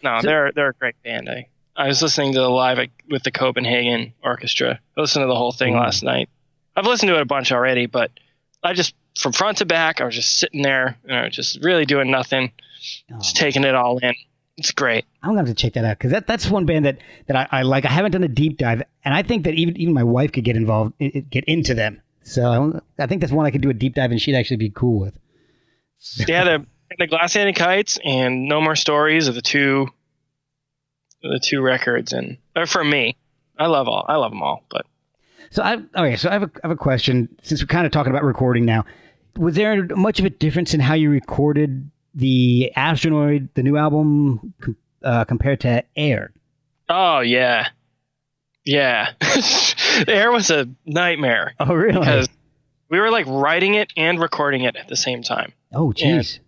No, So- they're they're a great band. I, I was listening to the live at- with the Copenhagen Orchestra. I listened to the whole thing Mm. last night. I've listened to it a bunch already, but I just from front to back, I was just sitting there, you know, just really doing nothing, Oh, just taking it all in. It's great. I'm gonna have to check that out because that, that's one band that, that I, I like. I haven't done a deep dive, and I think that even even my wife could get involved, get into them. So I, I think that's one I could do a deep dive, and she'd actually be cool with. Yeah, the the Glass Handed Kites and No More Stories are the two the two records, and uh, for me, I love all. I love them all, but So I okay. So I have a I have a question. Since we're kind of talking about recording now, was there much of a difference in how you recorded the Astronoid, the new album, uh, compared to Air? oh yeah, yeah. Air was a nightmare Oh really? because we were like writing it and recording it at the same time. oh jeez.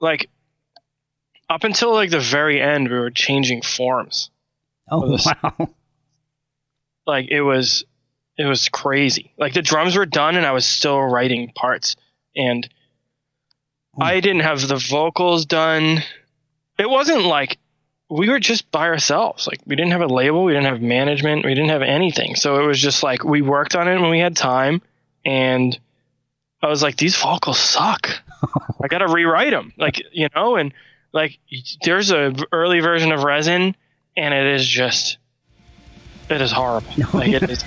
Like up until like the very end, we were changing forms. Oh wow. Like it was, it was crazy. Like the drums were done, and I was still writing parts, and I didn't have the vocals done. It wasn't like we were just by ourselves. Like we didn't have a label, we didn't have management, we didn't have anything. So it was just like we worked on it when we had time, and I was like, these vocals suck. I gotta rewrite them. Like you know, and like there's a early version of Resin, and it is just, it is horrible. Like it is,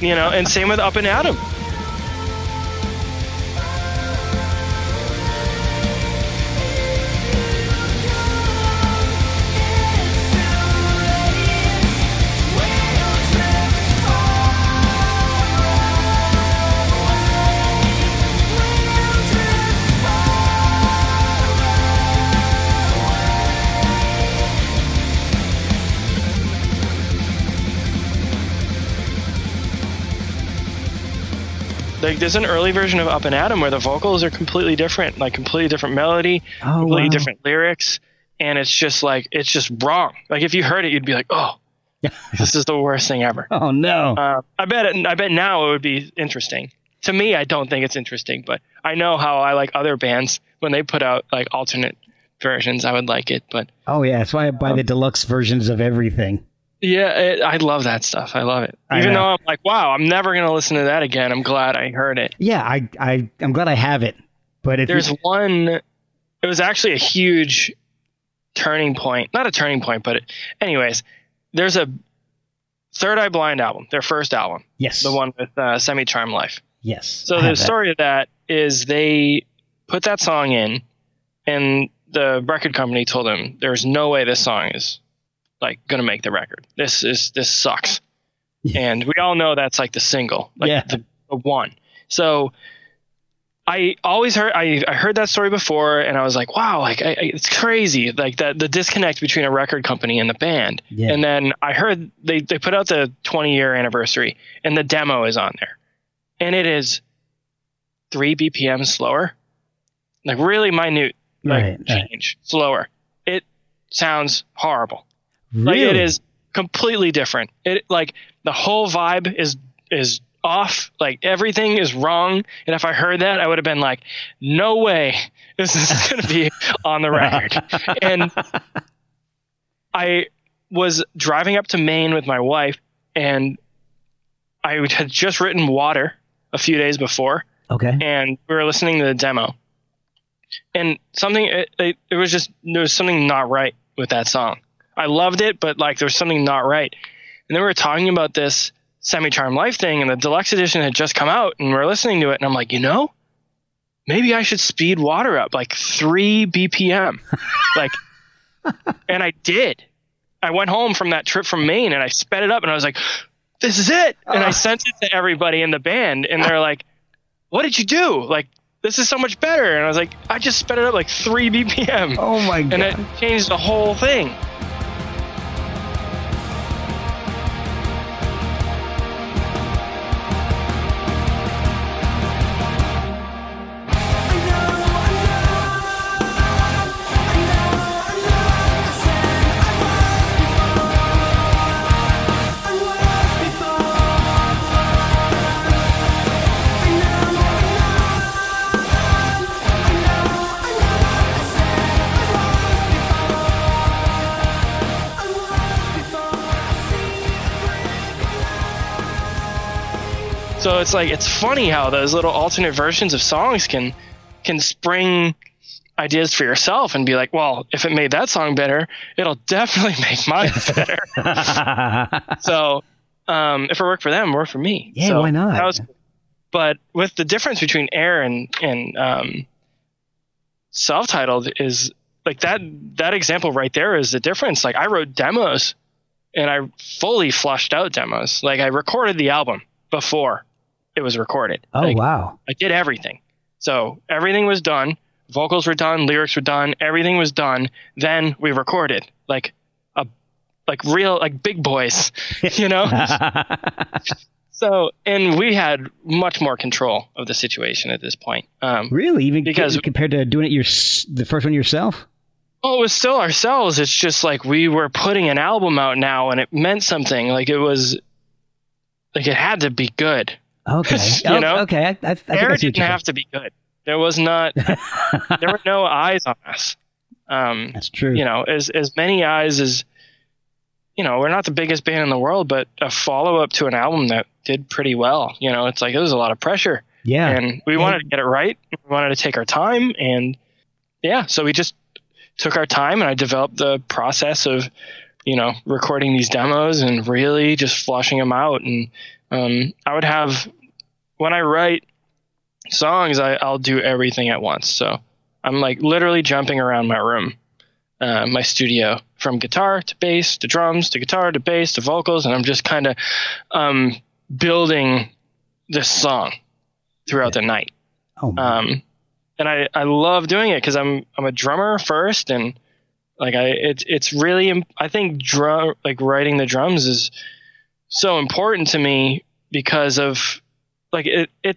you know. And same with Up and Atom. Like there's an early version of Up and Atom where the vocals are completely different, like completely different melody, Oh completely wow. different lyrics, and it's just like it's just wrong. Like if you heard it, you'd be like, "Oh, this is the worst thing ever." Oh no. Uh, I bet it, I bet now it would be interesting, to me, I don't think it's interesting, but I know how I like other bands when they put out like alternate versions. I would like it, but Oh yeah, that's why I buy the deluxe versions of everything. Yeah, it, I love that stuff. I love it. Even though I'm like, wow, I'm never gonna listen to that again. I'm glad I heard it. Yeah, I I I'm glad I have it. But if There's you, one. It was actually a huge turning point. Not a turning point, but it, anyways, there's a Third Eye Blind album, their first album, yes, the one with uh, Semi Charm Life. yes. So the story of that is they put that song in, and the record company told them there's no way this song is like gonna make the record. This is this sucks, Yeah. and we all know that's like the single, like Yeah. the, the one. So I always heard I, I heard that story before, and I was like, wow, like I, I, it's crazy, like that the disconnect between a record company and the band. Yeah. And then I heard they they put out the 20 year anniversary, and the demo is on there, and it is three BPM slower, like really minute, like Right, right. change slower. It sounds horrible. Like it is completely different. It like the whole vibe is is off. Like everything is wrong. And if I heard that, I would have been like, "No way, this is going to be on the record." and I was driving up to Maine with my wife, and I had just written "Water" a few days before, Okay. and we were listening to the demo and something it, it, it was just there was something not right with that song i loved it but like there was something not right and then we were talking about this semi charm life thing and the deluxe edition had just come out and we are listening to it and i'm like you know maybe i should speed water up like 3 bpm like and i did i went home from that trip from maine and i sped it up and i was like this is it and i sent it to everybody in the band and they're like what did you do? Like, this is so much better. And I was like, I just sped it up like three BPM. oh my god. and it changed the whole thing. So it's like it's funny how those little alternate versions of songs can can spring ideas for yourself and be like, well, if it made that song better, it'll definitely make mine better. so um, if it worked for them, it worked for me. Yeah, So why not? was- but with the difference between air and and um, self-titled is like that that example right there is the difference. Like I wrote demos and I fully flushed out demos. Like I recorded the album before it was recorded. oh Like, wow. I did everything. So everything was done. Vocals were done. Lyrics were done. Everything was done. Then we recorded like a like real like big boys, you know. so and we had much more control of the situation at this point. Um, really? Even Because- compared to doing it your the first one yourself? well, it was still ourselves. It's just like we were putting an album out now, and it meant something. Like it was like it had to be good. Okay. You Oh, know? Okay. I, I, I Air didn't have to be good. There was not. there were no eyes on us. Um, That's true. you know, as as many eyes as you know, we're not the biggest band in the world, but a follow up to an album that did pretty well. You know, it's like it was a lot of pressure, yeah. and we wanted to get it right. We wanted to take our time, and yeah, so we just took our time, and I developed the process of you know recording these demos and really just flushing them out. And um, I would have when I write songs, I, I'll do everything at once. So I'm like literally jumping around my room, uh, my studio, from guitar to bass to drums to guitar to bass to vocals, and I'm just kind of um, building this song throughout the night. oh. Um, and I, I love doing it because I'm I'm a drummer first, and like I it's it's really I think drum like writing the drums is so important to me because of like it it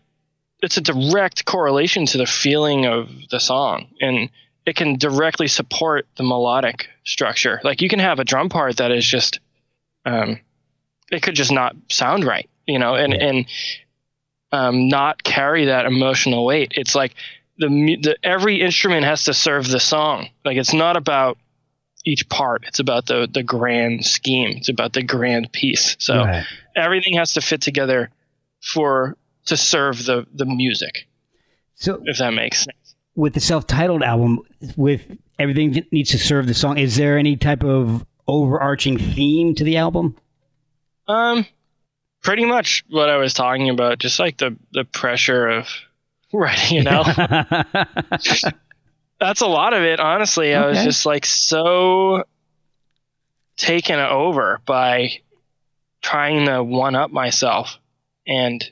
it's a direct correlation to the feeling of the song and it can directly support the melodic structure like you can have a drum part that is just um it could just not sound right you know and and um, not carry that emotional weight. It's like the, the every instrument has to serve the song. Like it's not about each part. It's about the the grand scheme. It's about the grand piece. So Right. everything has to fit together for to serve the the music. So If that makes sense. with the self-titled album, with everything that needs to serve the song, is there any type of overarching theme to the album? Um, pretty much what I was talking about. Just like the the pressure of writing an album. That's a lot of it honestly. I was just like so taken over by trying to one up myself and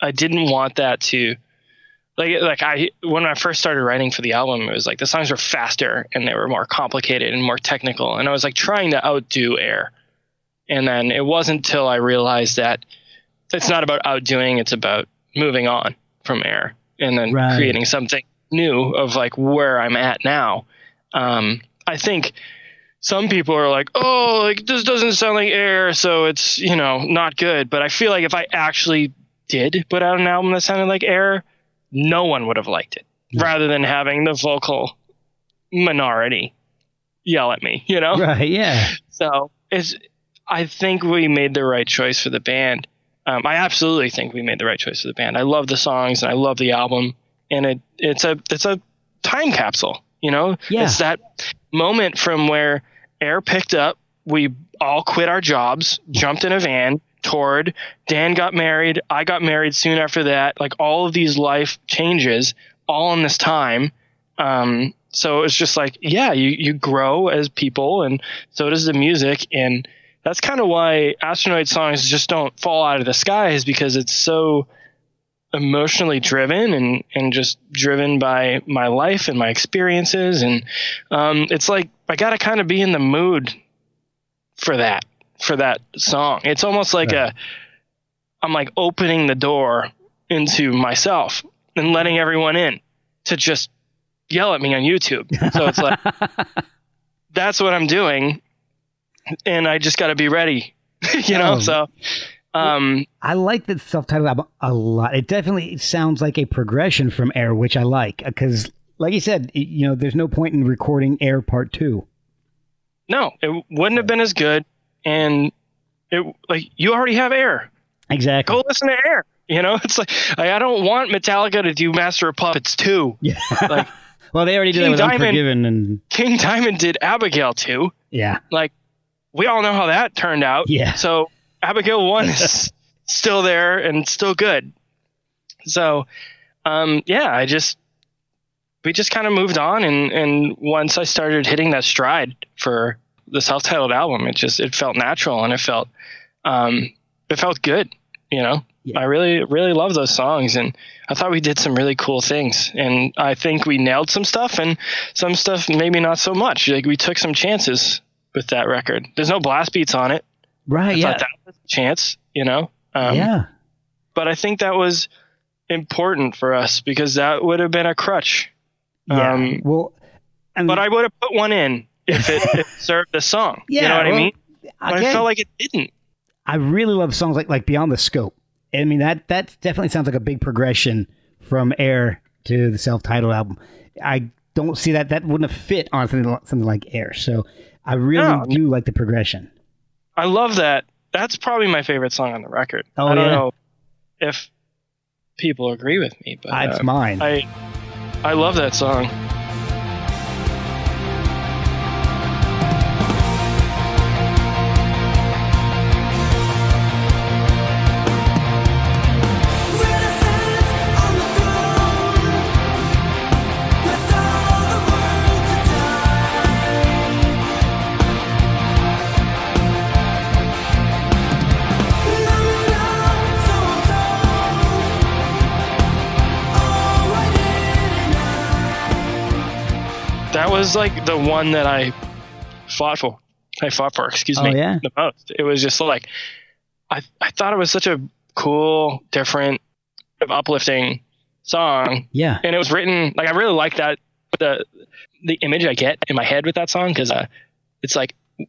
i didn't want that to like like i when i first started writing for the album it was like the songs were faster and they were more complicated and more technical and i was like trying to outdo air. And then it wasn't until i realized that it's not about outdoing it's about moving on from air and then Right. creating something new of like where I'm at now. Um, I think some people are like, oh, like this doesn't sound like air, so it's you know not good. But I feel like if I actually did put out an album that sounded like air, no one would have liked it. Rather than having the vocal minority yell at me, you know. right. Yeah. So it's. I think we made the right choice for the band. Um, I absolutely think we made the right choice for the band. I love the songs and I love the album, and it it's a it's a time capsule. You know, Yeah. it's that moment from where Air picked up. We all quit our jobs, jumped in a van, toured. Dan got married. I got married soon after that. Like all of these life changes, all in this time. Um, so it's just like, yeah, you, you grow as people, and so does the music. And that's kind of why Astronoid songs just don't fall out of the sky, is because it's so emotionally driven and, and just driven by my life and my experiences. And um, it's like, I got to kind of be in the mood for that, for that song. It's almost like Right. a, I'm like opening the door into myself and letting everyone in to just yell at me on YouTube. So it's like, that's what I'm doing. And I just got to be ready, you know? Oh. So, um, I like the self-titled album a lot. It definitely sounds like a progression from Air, which I like because, like you said, you know, there's no point in recording Air Part Two. no, it wouldn't have been as good. And it, like, you already have air. Exactly. Go listen to air. You know, it's like, I don't want Metallica to do Master of Puppets 2. Yeah. Like, well, they already did that King with Diamond- Unforgiven, and King Diamond did Abigail 2. yeah, Like, we all know how that turned out. Yeah. So, Abigail 1 is still there and still good. So, um, yeah, I just, we just kind of moved on. And, and once I started hitting that stride for the self titled album, it just, it felt natural and it felt, um, it felt good, you know? Yeah. I really, really love those songs, and I thought we did some really cool things. And I think we nailed some stuff, and some stuff maybe not so much. Like we took some chances with that record. There's no blast beats on it. Right, I yeah, thought that was a chance, you know. Um, yeah, But I think that was important for us because that would have been a crutch. yeah. um, well, I mean, But I would have put one in if it, if it served the song. Yeah, you know what well, I mean? But I felt like it didn't. I really love songs like like Beyond the Scope. I mean that that definitely sounds like a big progression from Air to the self-titled album. I don't see that that wouldn't have fit on something like, something like Air. So I really No. do like the progression. I love that. That's probably my favorite song on the record. Oh, I don't yeah? know if people agree with me, but Ah, it's uh, mine. I I love that song. Was like the one that I fought for. I fought for, excuse Oh, me, yeah? the most. It was just like I I thought it was such a cool, different, uplifting song, yeah. and it was written like I really like that the the image I get in my head with that song because uh, it's like it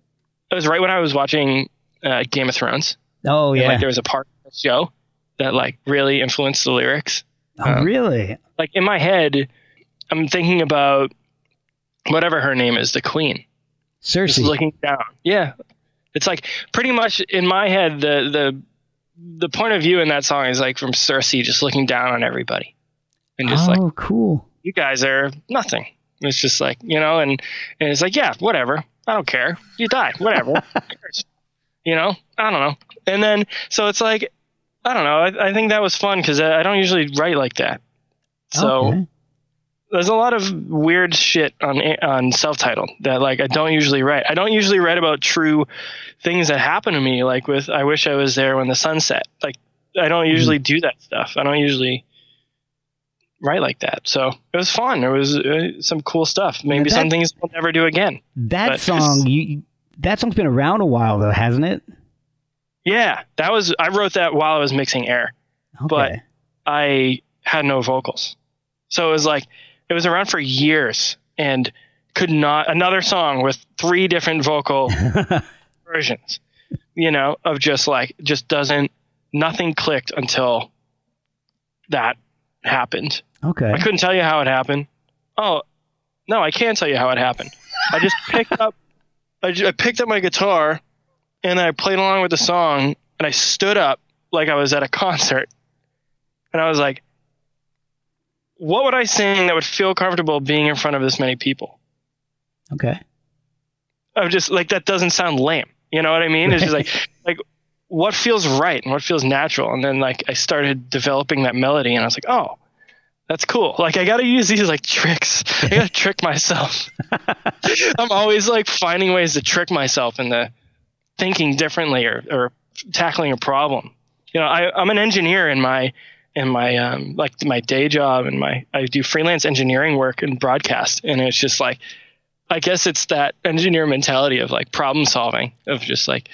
was right when I was watching uh, Game of Thrones. Oh And, yeah. like there was a part of the show that like really influenced the lyrics. Oh, Um, really? Like in my head, I'm thinking about whatever her name is, the queen, just Cersei. looking down. Yeah, it's like pretty much in my head the the the point of view in that song is like from Cersei just looking down on everybody and just oh, like cool. you guys are nothing. It's just like you know, and and it's like yeah, whatever. I don't care. You die, whatever. You know, I don't know. And then so it's like I don't know. I, I think that was fun because I, I don't usually write like that. So Okay. There's a lot of weird shit on on self-titled that like I don't usually write. I don't usually write about true things that happen to me. Like with I wish I was there when the sun set. Like I don't usually do that stuff. I don't usually write like that. So it was fun. It was uh, some cool stuff. Maybe that- some things we'll never do again. that but- song, you that song's been around a while though, hasn't it? Yeah, that was I wrote that while I was mixing air. Okay. But- I had no vocals. So it was like it was around for years and could not another song with three different vocal versions, you know, of just like just doesn't nothing clicked until that happened. okay. I couldn't tell you how it happened. Oh, no, I can't tell you how it happened. I just picked up I, ju- I picked up my guitar and I played along with the song and I stood up like I was at a concert. And I was like, what would I sing that would feel comfortable being in front of this many people? Okay. I'm just like that doesn't sound lame. You know what I mean? It's just like like what feels right and what feels natural. And then like I started developing that melody and I was like, oh, that's cool. Like I gotta use these like tricks. I gotta trick myself. I'm always like finding ways to trick myself into thinking differently or, or tackling a problem. You know, I, I'm an engineer in my in my um, like my day job and my I do freelance engineering work and broadcast and it's just like I guess it's that engineer mentality of like problem solving, of just like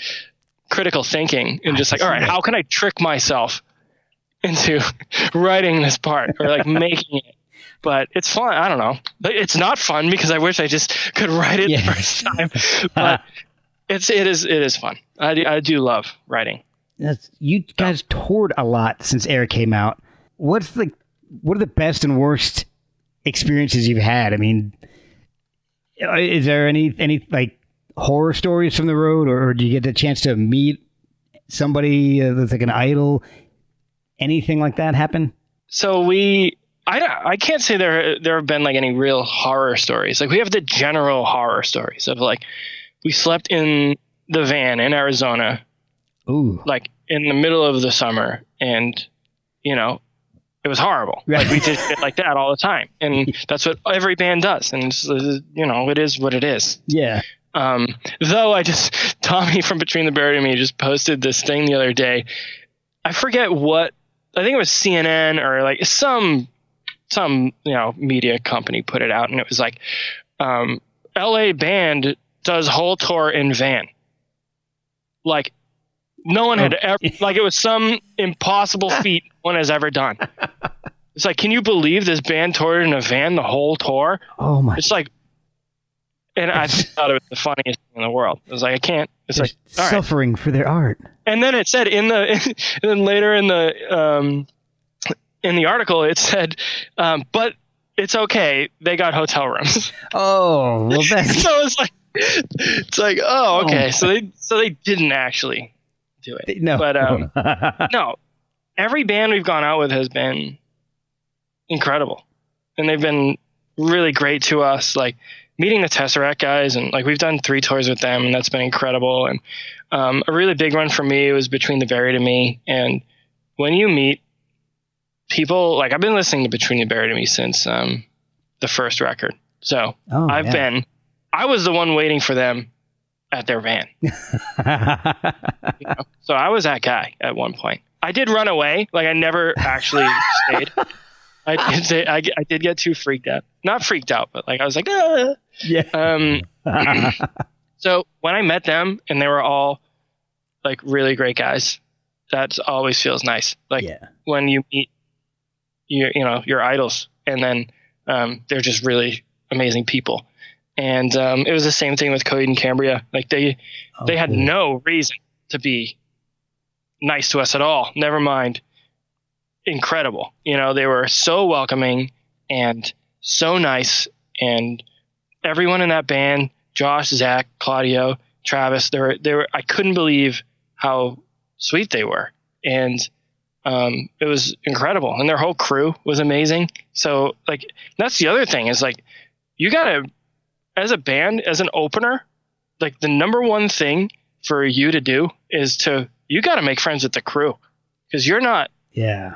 critical thinking, and just like, all right, how can I trick myself into writing this part or like making it? But it's fun. I don't know. It's not fun because I wish I just could write it Yeah. the first time. But it's it is it is fun. I do, I do love writing. That's, you guys toured a lot since Air came out. What's the what are the best and worst experiences you've had? I mean, uh, is there any any like horror stories from the road, or, do you get the chance to meet somebody uh, that's like an idol? Anything like that happen? so we I, I can't say there there have been like any real horror stories. Like we have the general horror stories of like we slept in the van in Arizona Ooh, like in the middle of the summer and you know it was horrible. Like we did shit like that all the time, and that's what every band does. And uh, you know it is what it is. yeah. Um, though I just Tommy from Between the Buried and Me just posted this thing the other day. I forget what I think it was CNN or like some some you know media company put it out, and it was like um, L.A. band does whole tour in van. Like no one had Oh. ever like it was some impossible feat one has ever done. It's like, can you believe this band toured in a van the whole tour? Oh my. It's like, and I thought it was the funniest thing in the world. I was like, I can't. It's They're like, all right. suffering for their art. And then it said in the, and then later in the, um, in the article, it said, um, but it's okay. They got hotel rooms. Oh well, that's so it's like, it's like, oh, okay. Oh. So they, so they didn't actually do it. no. But, um, no, every band we've gone out with has been incredible, and they've been really great to us. Like meeting the Tesseract guys, and like we've done three tours with them, and that's been incredible. And um, a really big one for me was Between the Buried and Me. And when you meet people, like I've been listening to Between the Buried and Me since um, the first record, so oh, I've yeah. been, I was the one waiting for them at their van. So I was that guy at one point. I did run away. Like I never actually stayed. I did, say, I, I did get too freaked out. Not freaked out, but like I was like, ah. yeah. Um, so when I met them and they were all like really great guys, that always feels nice. Like yeah. when you meet your, you know, your idols and then um, they're just really amazing people. And um, it was the same thing with Coheed and Cambria. Like they, they had Oh, no reason to be nice to us at all. Never mind incredible. You know, they were so welcoming and so nice, and everyone in that band, Josh, Zach, Claudio, Travis, they were they were. I couldn't believe how sweet they were, and um, it was incredible. And their whole crew was amazing. So like that's the other thing is like you gotta as a band as an opener, like the number one thing for you to do is to you got to make friends with the crew because you're not Yeah.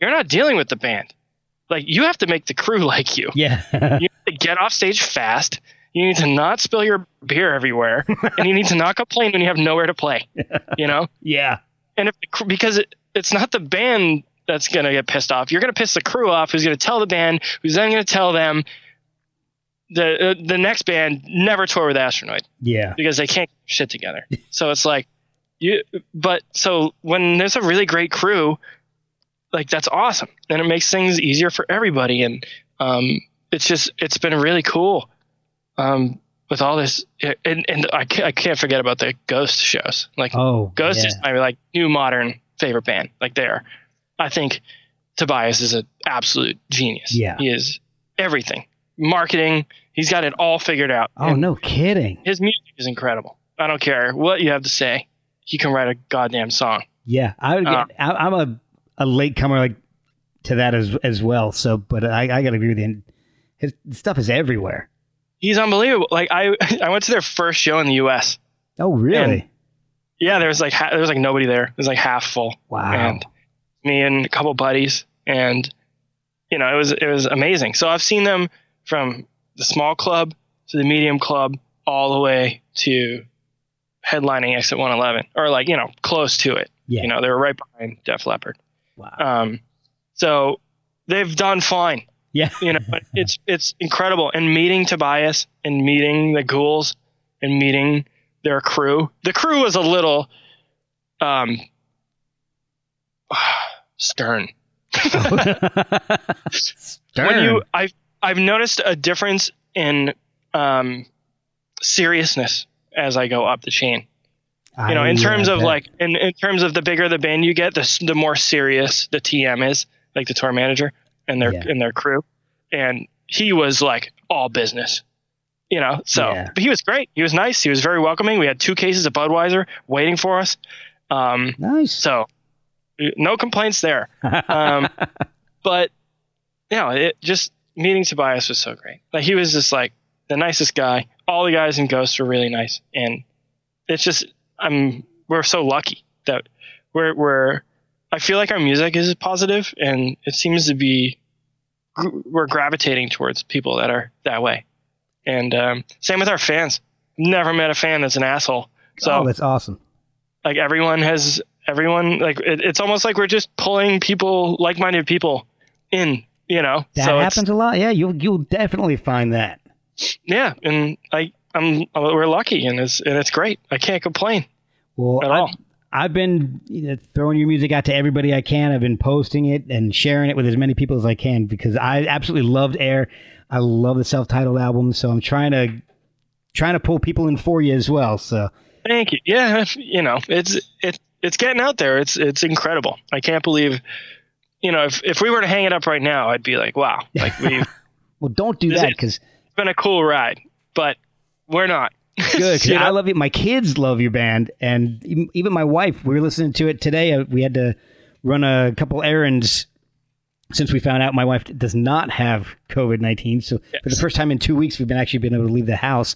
you're not dealing with the band. Like you have to make the crew like you. Yeah. You have to get off stage fast. You need to not spill your beer everywhere, and you need to not complain when you have nowhere to play. You know, yeah. and if the, because it, it's not the band that's gonna get pissed off, you're gonna piss the crew off, who's gonna tell the band, who's then gonna tell them. The uh, the next band never tour with Astronoid Yeah. because they can't get shit together. So it's like you but so when there's a really great crew, like that's awesome. And it makes things easier for everybody and um it's just it's been really cool. Um with all this and, and I, can't, I can't forget about the ghost shows. Like Oh. Ghost yeah. is my like new modern favorite band. Like there. I think Tobias is an absolute genius. Yeah. He is everything. Marketing, he's got it all figured out. Oh And no kidding. his music is incredible. I don't care what you have to say. He can write a goddamn song. Yeah. I would get, Uh, I, I'm a a late comer like to that as as well. So, but I I gotta agree with you. His stuff is everywhere. He's unbelievable. Like I, I went to their first show in the U.S. Oh really? Yeah, there was like ha- there was like nobody there. It was like half full. wow. And me and a couple buddies, and you know it was it was amazing. So I've seen them from the small club to the medium club, all the way to headlining Exit 111, or like you know close to it. yeah. You know they were right behind Def Leppard. wow. Um, so they've done fine. yeah. You know, but it's it's incredible. And meeting Tobias and meeting the ghouls and meeting their crew. The crew was a little um stern. Stern. When you I've I've noticed a difference in um seriousness as I go up the chain. You know, in terms of bet. like in, in terms of the bigger the band you get, the the more serious the TM is, like the tour manager and their Yeah. and their crew. And he was like all business. You know, so Yeah. but he was great. He was nice. He was very welcoming. We had two cases of Budweiser waiting for us. Um, nice. so no complaints there. Um, but you know, it just meeting Tobias was so great. Like he was just like the nicest guy. All the guys in Ghost were really nice, and it's just I'm we're so lucky that we're we're I feel like our music is positive, and it seems to be we're gravitating towards people that are that way. And um, same with our fans. Never met a fan that's an asshole. So oh, that's awesome. like everyone has everyone like it, it's almost like we're just pulling people like-minded people in you know That so happens a lot. Yeah, you'll you'll definitely find that. yeah and i i'm we're lucky and it's and it's great i can't complain Well, at I've, all I've been you know, throwing your music out to everybody I can. I've been posting it and sharing it with as many people as I can because I absolutely loved Air. I love the self-titled album, so I'm trying to trying to pull people in for you as well. So thank you yeah you know it's it's it's getting out there it's it's incredible i can't believe you know if if we were to hang it up right now i'd be like wow like we've well, don't do that because it's been a cool ride but we're not good. You know? I love you. My kids love your band, and even- even my wife. We were listening to it today. Uh, We had to run a couple errands since we found out my wife does not have COVID nineteen. So for the first time in two weeks, we've been actually been able to leave the house.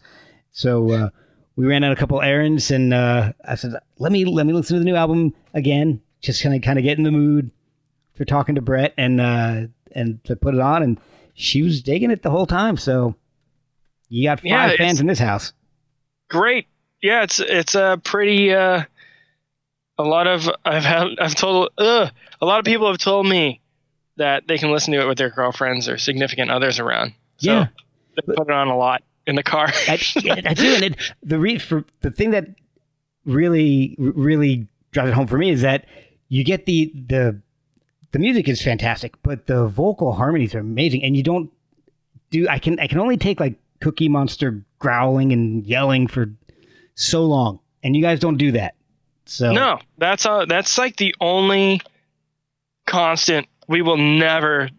So uh, we ran out a couple errands, and uh, I said, "Let me let me listen to the new album again, just kind of kind of get in the mood for talking to Brett and uh, and to put it on." And she was digging it the whole time. So you got five Yeah, fans in this house. great. Yeah, it's it's a pretty uh a lot of I've had I've told uh, a lot of people have told me that they can listen to it with their girlfriends or significant others around. So Yeah. they put it on a lot in the car. I, I do, and it, the re, for the thing that really really drives it home for me is that you get the the the music is fantastic, but the vocal harmonies are amazing, and you don't do. I can I can only take like Cookie Monster growling and yelling for so long, and you guys don't do that. So no, that's uh that's like the only constant. We will never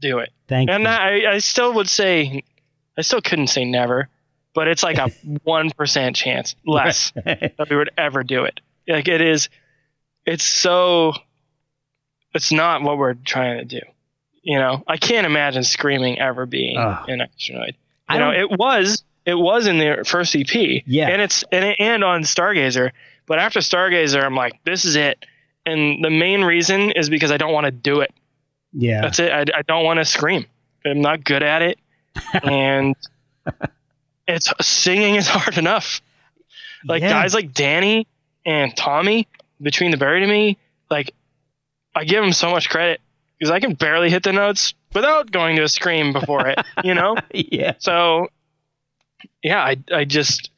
do it. Thank And you. I, I still would say, I still couldn't say never, but it's like a 1% chance less that we would ever do it. Like it is, it's so, it's not what we're trying to do. You know, I can't imagine screaming ever being Ugh. an. I You know, it was, it was in the first EP. Yeah. And it's, and, it- and on Stargazer. But after Stargazer, I'm like, this is it. And the main reason is because I don't want to do it. yeah. That's it. I, I don't want to scream. I'm not good at it, and it's singing is hard enough. Like Yeah. guys like Danny and Tommy between the buried and me, like I give him so much credit because I can barely hit the notes without going to a scream before it. You know, yeah. so yeah, I I just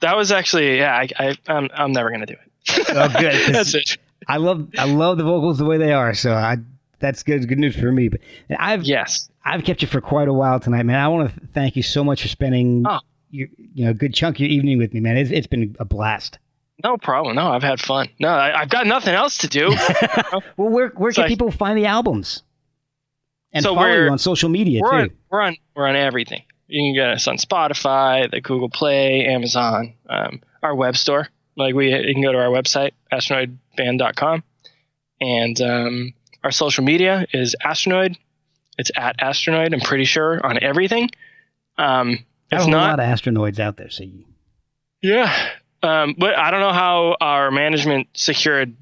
that was actually yeah I, I I'm I'm never gonna do it. Oh, good. That's it. I love I love the vocals the way they are. So I that's good good news for me. But I've Yes. I've kept you for quite a while tonight, man. I want to thank you so much for spending Oh. your you know a good chunk of your evening with me, man. It's, it's been a blast. No problem. No, I've had fun. No, I, I've got nothing else to do. Well, where where can I- people find the albums and So follow we're- you on social media we're too? on, we're on we're on everything. You can get us on Spotify, the Google Play, Amazon, um, our web store. Like we, you can go to our website, astronoidband.com, and um, our social media is astronoid. It's at astronoid. I'm pretty sure on everything. Um, There's it's a lot of asteroids out there. So you, Yeah, um, but I don't know how our management secured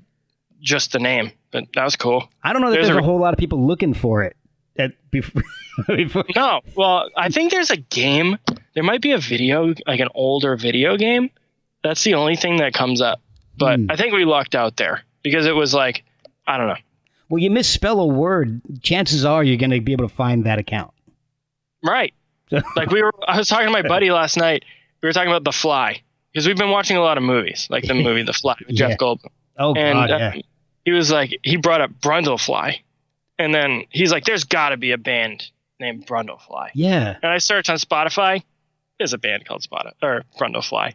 just the name, but that was cool. I don't know that There's there's, a- a, whole lot of people looking for it. At, before, before, No, well, I think there's a game. There might be a video, like an older video game. That's the only thing that comes up. But Hmm. I think we lucked out there because it was like, I don't know. well, you misspell a word, chances are you're going to be able to find that account. Right. like we were, I was talking to my buddy last night. We were talking about The Fly because we've been watching a lot of movies, like the movie The Fly with Yeah. Jeff Goldblum. Oh And God, uh, yeah. he was like, he brought up Brundlefly. And then he's like, there's got to be a band named Brundlefly. Yeah. And I searched on Spotify. There's a band called Spot or Brundlefly,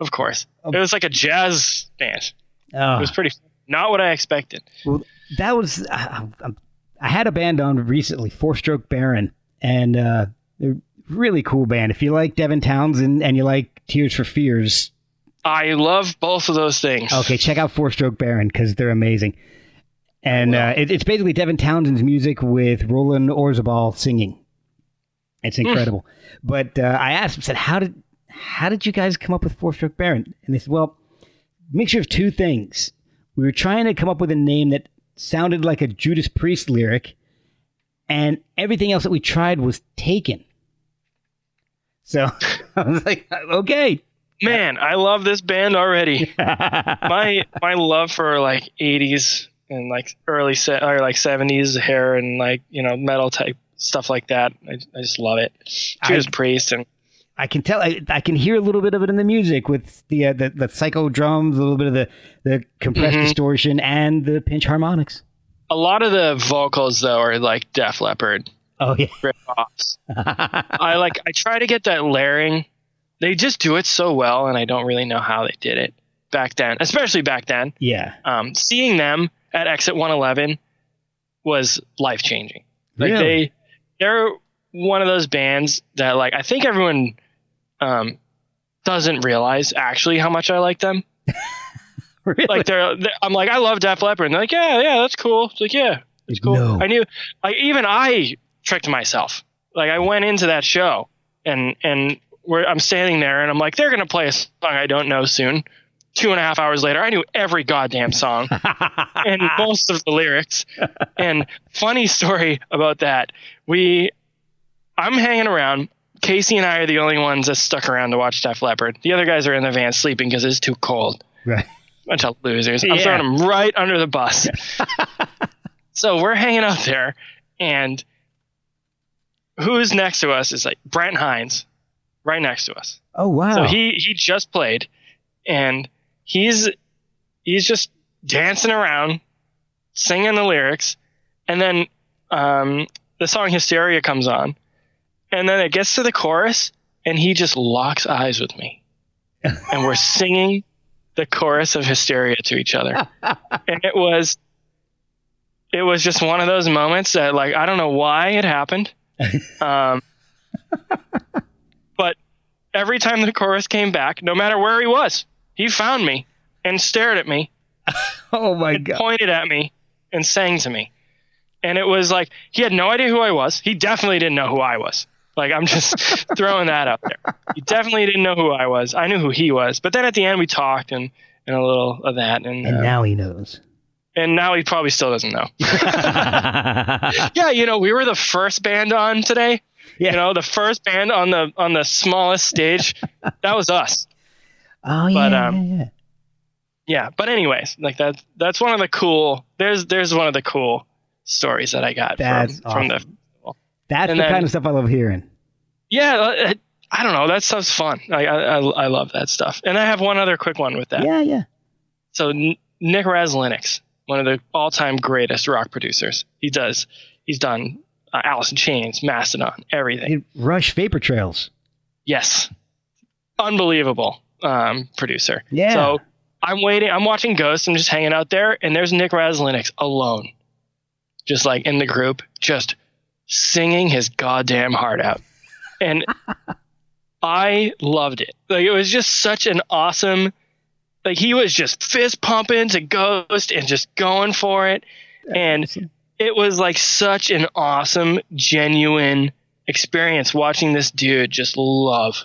of course. Oh. It was like a jazz band. It Oh, was pretty not what I expected. well, that was. I, I- I had a band on recently, Four Stroke Baron, and uh, really cool band. If you like Devin Townsend and you like Tears for Fears, I love both of those things. okay, check out Four Stroke Baron because they're amazing. And uh, it, it's basically Devin Townsend's music with Roland Orzabal singing. It's incredible. But uh, I asked him, said, "How did how did you guys come up with Four Stroke Baron?" And they said, "Well, mixture of two things. We were trying to come up with a name that sounded like a Judas Priest lyric, and everything else that we tried was taken." So I was like, "Okay." Man, I love this band already. my my love for like 80s and like early se- or like 70s hair and like you know metal type stuff like that. I, I just love it. Judas I- Priest and I can tell. I, I can hear a little bit of it in the music with the uh, the, the psycho drums, a little bit of the the compressed Mhm. distortion, and the pinch harmonics. a lot of the vocals though are like Def Leppard Oh yeah, rip-offs. I like I try to get that layering. They just do it so well, and I don't really know how they did it back then, especially back then. yeah. Um, seeing them at Exit 111 was life changing. Like Really? they, they're one of those bands that like I think everyone um, doesn't realize actually how much I like them. Really? Like they're, they're I'm like I love Def Leppard, and they're like yeah yeah that's cool. It's like yeah it's cool. No. I knew like even I tricked myself. Like I went into that show and and where I'm standing there and I'm like they're gonna play a song I don't know soon. Two and a half hours later, I knew every goddamn song and most of the lyrics. And funny story about that. We, I'm hanging around. Casey and I are the only ones that stuck around to watch Def Leppard. The other guys are in the van sleeping because it's too cold. right. Bunch of losers. I'm Yeah. throwing them right under the bus. so we're hanging out there, and who's next to us is like Brent Hinds, right next to us. Oh wow. So he he just played, and he's he's just dancing around, singing the lyrics, and then um, the song Hysteria comes on, and then it gets to the chorus, and he just locks eyes with me, and we're singing the chorus of Hysteria to each other, and it was. it was just one of those moments that like I don't know why it happened. Um, but every time the chorus came back, no matter where he was, he found me and stared at me, Oh my god. pointed at me, and sang to me. And it was like he had no idea who I was. He definitely didn't know who I was. Like I'm just throwing that out there. He definitely didn't know who I was. I knew who he was. But then at the end we talked and and a little of that and And uh, now he knows. And now he probably still doesn't know. yeah, you know, we were the first band on today. Yeah. You know, the first band on the on the smallest stage. that was us. Oh yeah, But, yeah, um, yeah. Yeah, but anyways, like that that's one of the cool there's there's one of the cool stories that I got That's from from the awesome. That's and the then- kind of stuff I love hearing. Yeah, uh, I don't know, that stuff's fun. I I I I love that stuff. And I have one other quick one with that. Yeah, yeah. So Nick Raskulinecz, one of the all-time greatest rock producers. He does he's done uh, Alice in Chains, Mastodon, everything. Rush Vapor Trails. Yes. Unbelievable um, producer. Yeah. So I'm waiting. I'm watching Ghost. I'm just hanging out there, and there's Nick Raskulinecz alone, just like in the group, just singing his goddamn heart out. And I loved it. Like it was just such an awesome. Like he was just fist pumping to Ghost and just going for it, and it was like such an awesome, genuine experience watching this dude just love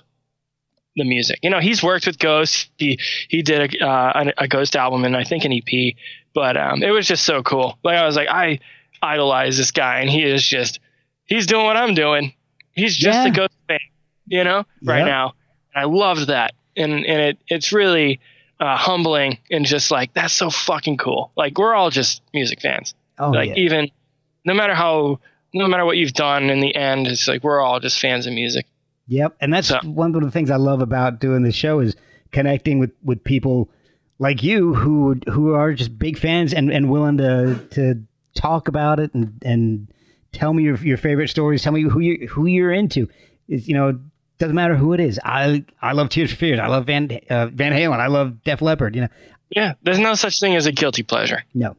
the music. You know, he's worked with Ghost. He he did a uh, a, a Ghost album and I think an EP, but um, it was just so cool. Like I was like, I idolize this guy, and he is just he's doing what I'm doing. He's just Yeah. a Ghost fan, you know, right now. And I loved that, and and it it's really uh, humbling and just like that's so fucking cool. Like we're all just music fans. Oh like yeah. even no matter how no matter what you've done in the end, it's like we're all just fans of music. Yep, and that's So- one of the things I love about doing this show is connecting with, with people like you who who are just big fans and, and willing to to talk about it and, and tell me your, your favorite stories. Tell me who you who you're into. Is you know doesn't matter who it is. I I love Tears for Fears. I love Van uh, Van Halen. I love Def Leppard. You know, Yeah, there's no such thing as a guilty pleasure. no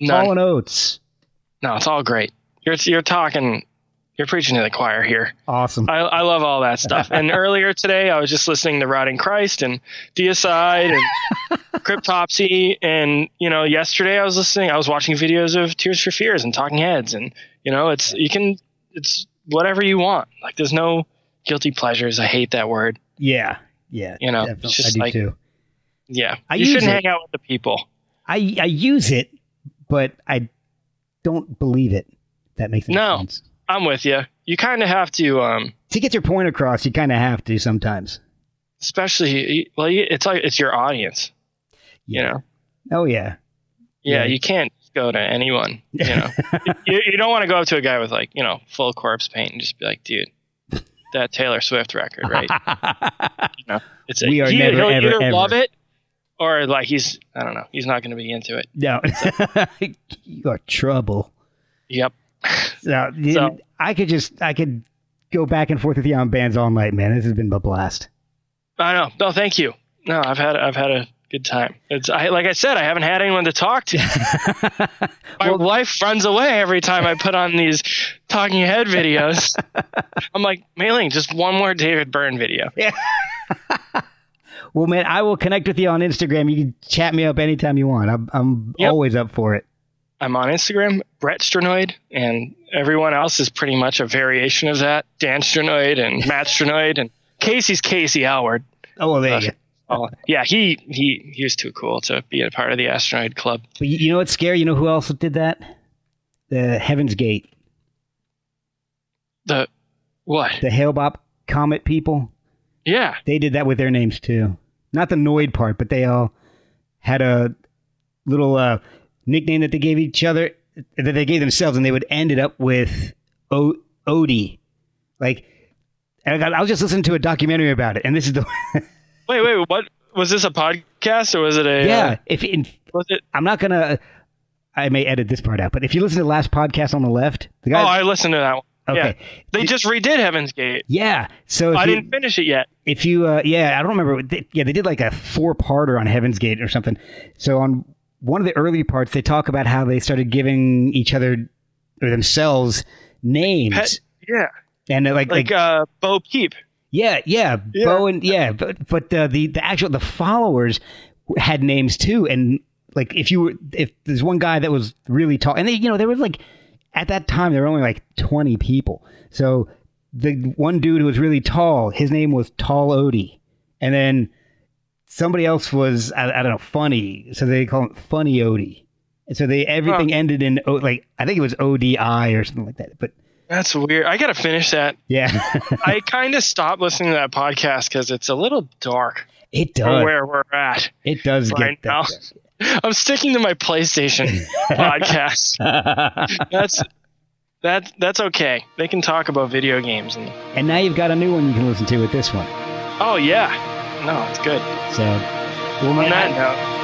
None. Hall and Oates. No, it's all great. You're you're talking, you're preaching to the choir here. Awesome. I, I love all that stuff. And earlier today, I was just listening to Rotting Christ and Deicide and Cryptopsy. And you know, yesterday I was listening. I was watching videos of Tears for Fears and Talking Heads. And you know, it's you can it's whatever you want. Like there's no guilty pleasures. I hate that word. yeah, yeah. You know, definitely. it's just I do like- too. Yeah, I you shouldn't it. hang out with the people. I I use it, but I don't believe it. That makes No. sense. I'm with you. You kind of have to. um To get your point across, you kind of have to sometimes. especially well it's like it's your audience you know Oh yeah. yeah, Yeah. you can't go to anyone you know you, you don't want to go up to a guy with like you know full corpse paint and just be like dude that taylor swift record right you know it's a, We are he, never, he'll ever, either ever. love it or like he's i don't know he's not going to be into it no, you are trouble. yep So, So- I could just I could go back and forth with you on bands all night, man. This has been a blast. i know no thank you no i've had i've had a good time it's I, like i said i haven't had anyone to talk to my Well- wife runs away every time I put on these talking head videos. I'm like, Mailing, just one more David Byrne video. Yeah. Well, man, I will connect with you on Instagram. You can chat me up anytime you want. I'm I'm Yep. always up for it. I'm on Instagram, Brett Stranoid, and everyone else is pretty much a variation of that. Dan Stranoid and Matt Stranoid, and Casey's Casey Aylward. Oh, well, there you go. Oh, yeah, he he he was too cool to be a part of the Astronoid Club. But you, know what's scary? You know who else did that? The Heaven's Gate, The what? the Hale-Bopp Comet people. Yeah, They did that with their names too. Not the Noid part, but they all had a little uh, nickname that they gave each other, that they gave themselves, and they would end it up with o- Odie. Like, and I, got, I was just listening to a documentary about it, and this is the wait, wait, what was this a podcast or was it a? yeah. uh, If in, was it? I'm not gonna, I may edit this part out, but if you listen to the last podcast on the left, the guy, Oh, I listened to that one. okay, Yeah, they just redid Heaven's Gate. yeah. So I you, didn't finish it yet. if you uh, yeah i don't remember they, yeah they did like a four parter on heaven's gate or something so on one of the early parts, they talk about how they started giving each other or themselves names, Pet, yeah, and like like, like uh, Bo Peep. Yeah, yeah, Yeah. Bo and yeah, but but uh, the the actual the followers had names too, and like if you were if there's one guy that was really tall, and they you know there was like at that time there were only like 20 people, so the one dude who was really tall, his name was Tall Odie, and then somebody else was I, I don't know funny, so they call him Funny Odie, and so they everything ended in like I think it was ODI or something like that, but That's weird. I gotta finish that. yeah, I kind of stopped listening to that podcast because it's a little dark it does. where we're at It does right get now. that. I'm sticking to my PlayStation podcast. That's that that's okay. They can talk about video games and And now you've got a new one you can listen to with this one. oh yeah, no, it's good. So, well, On man, that note,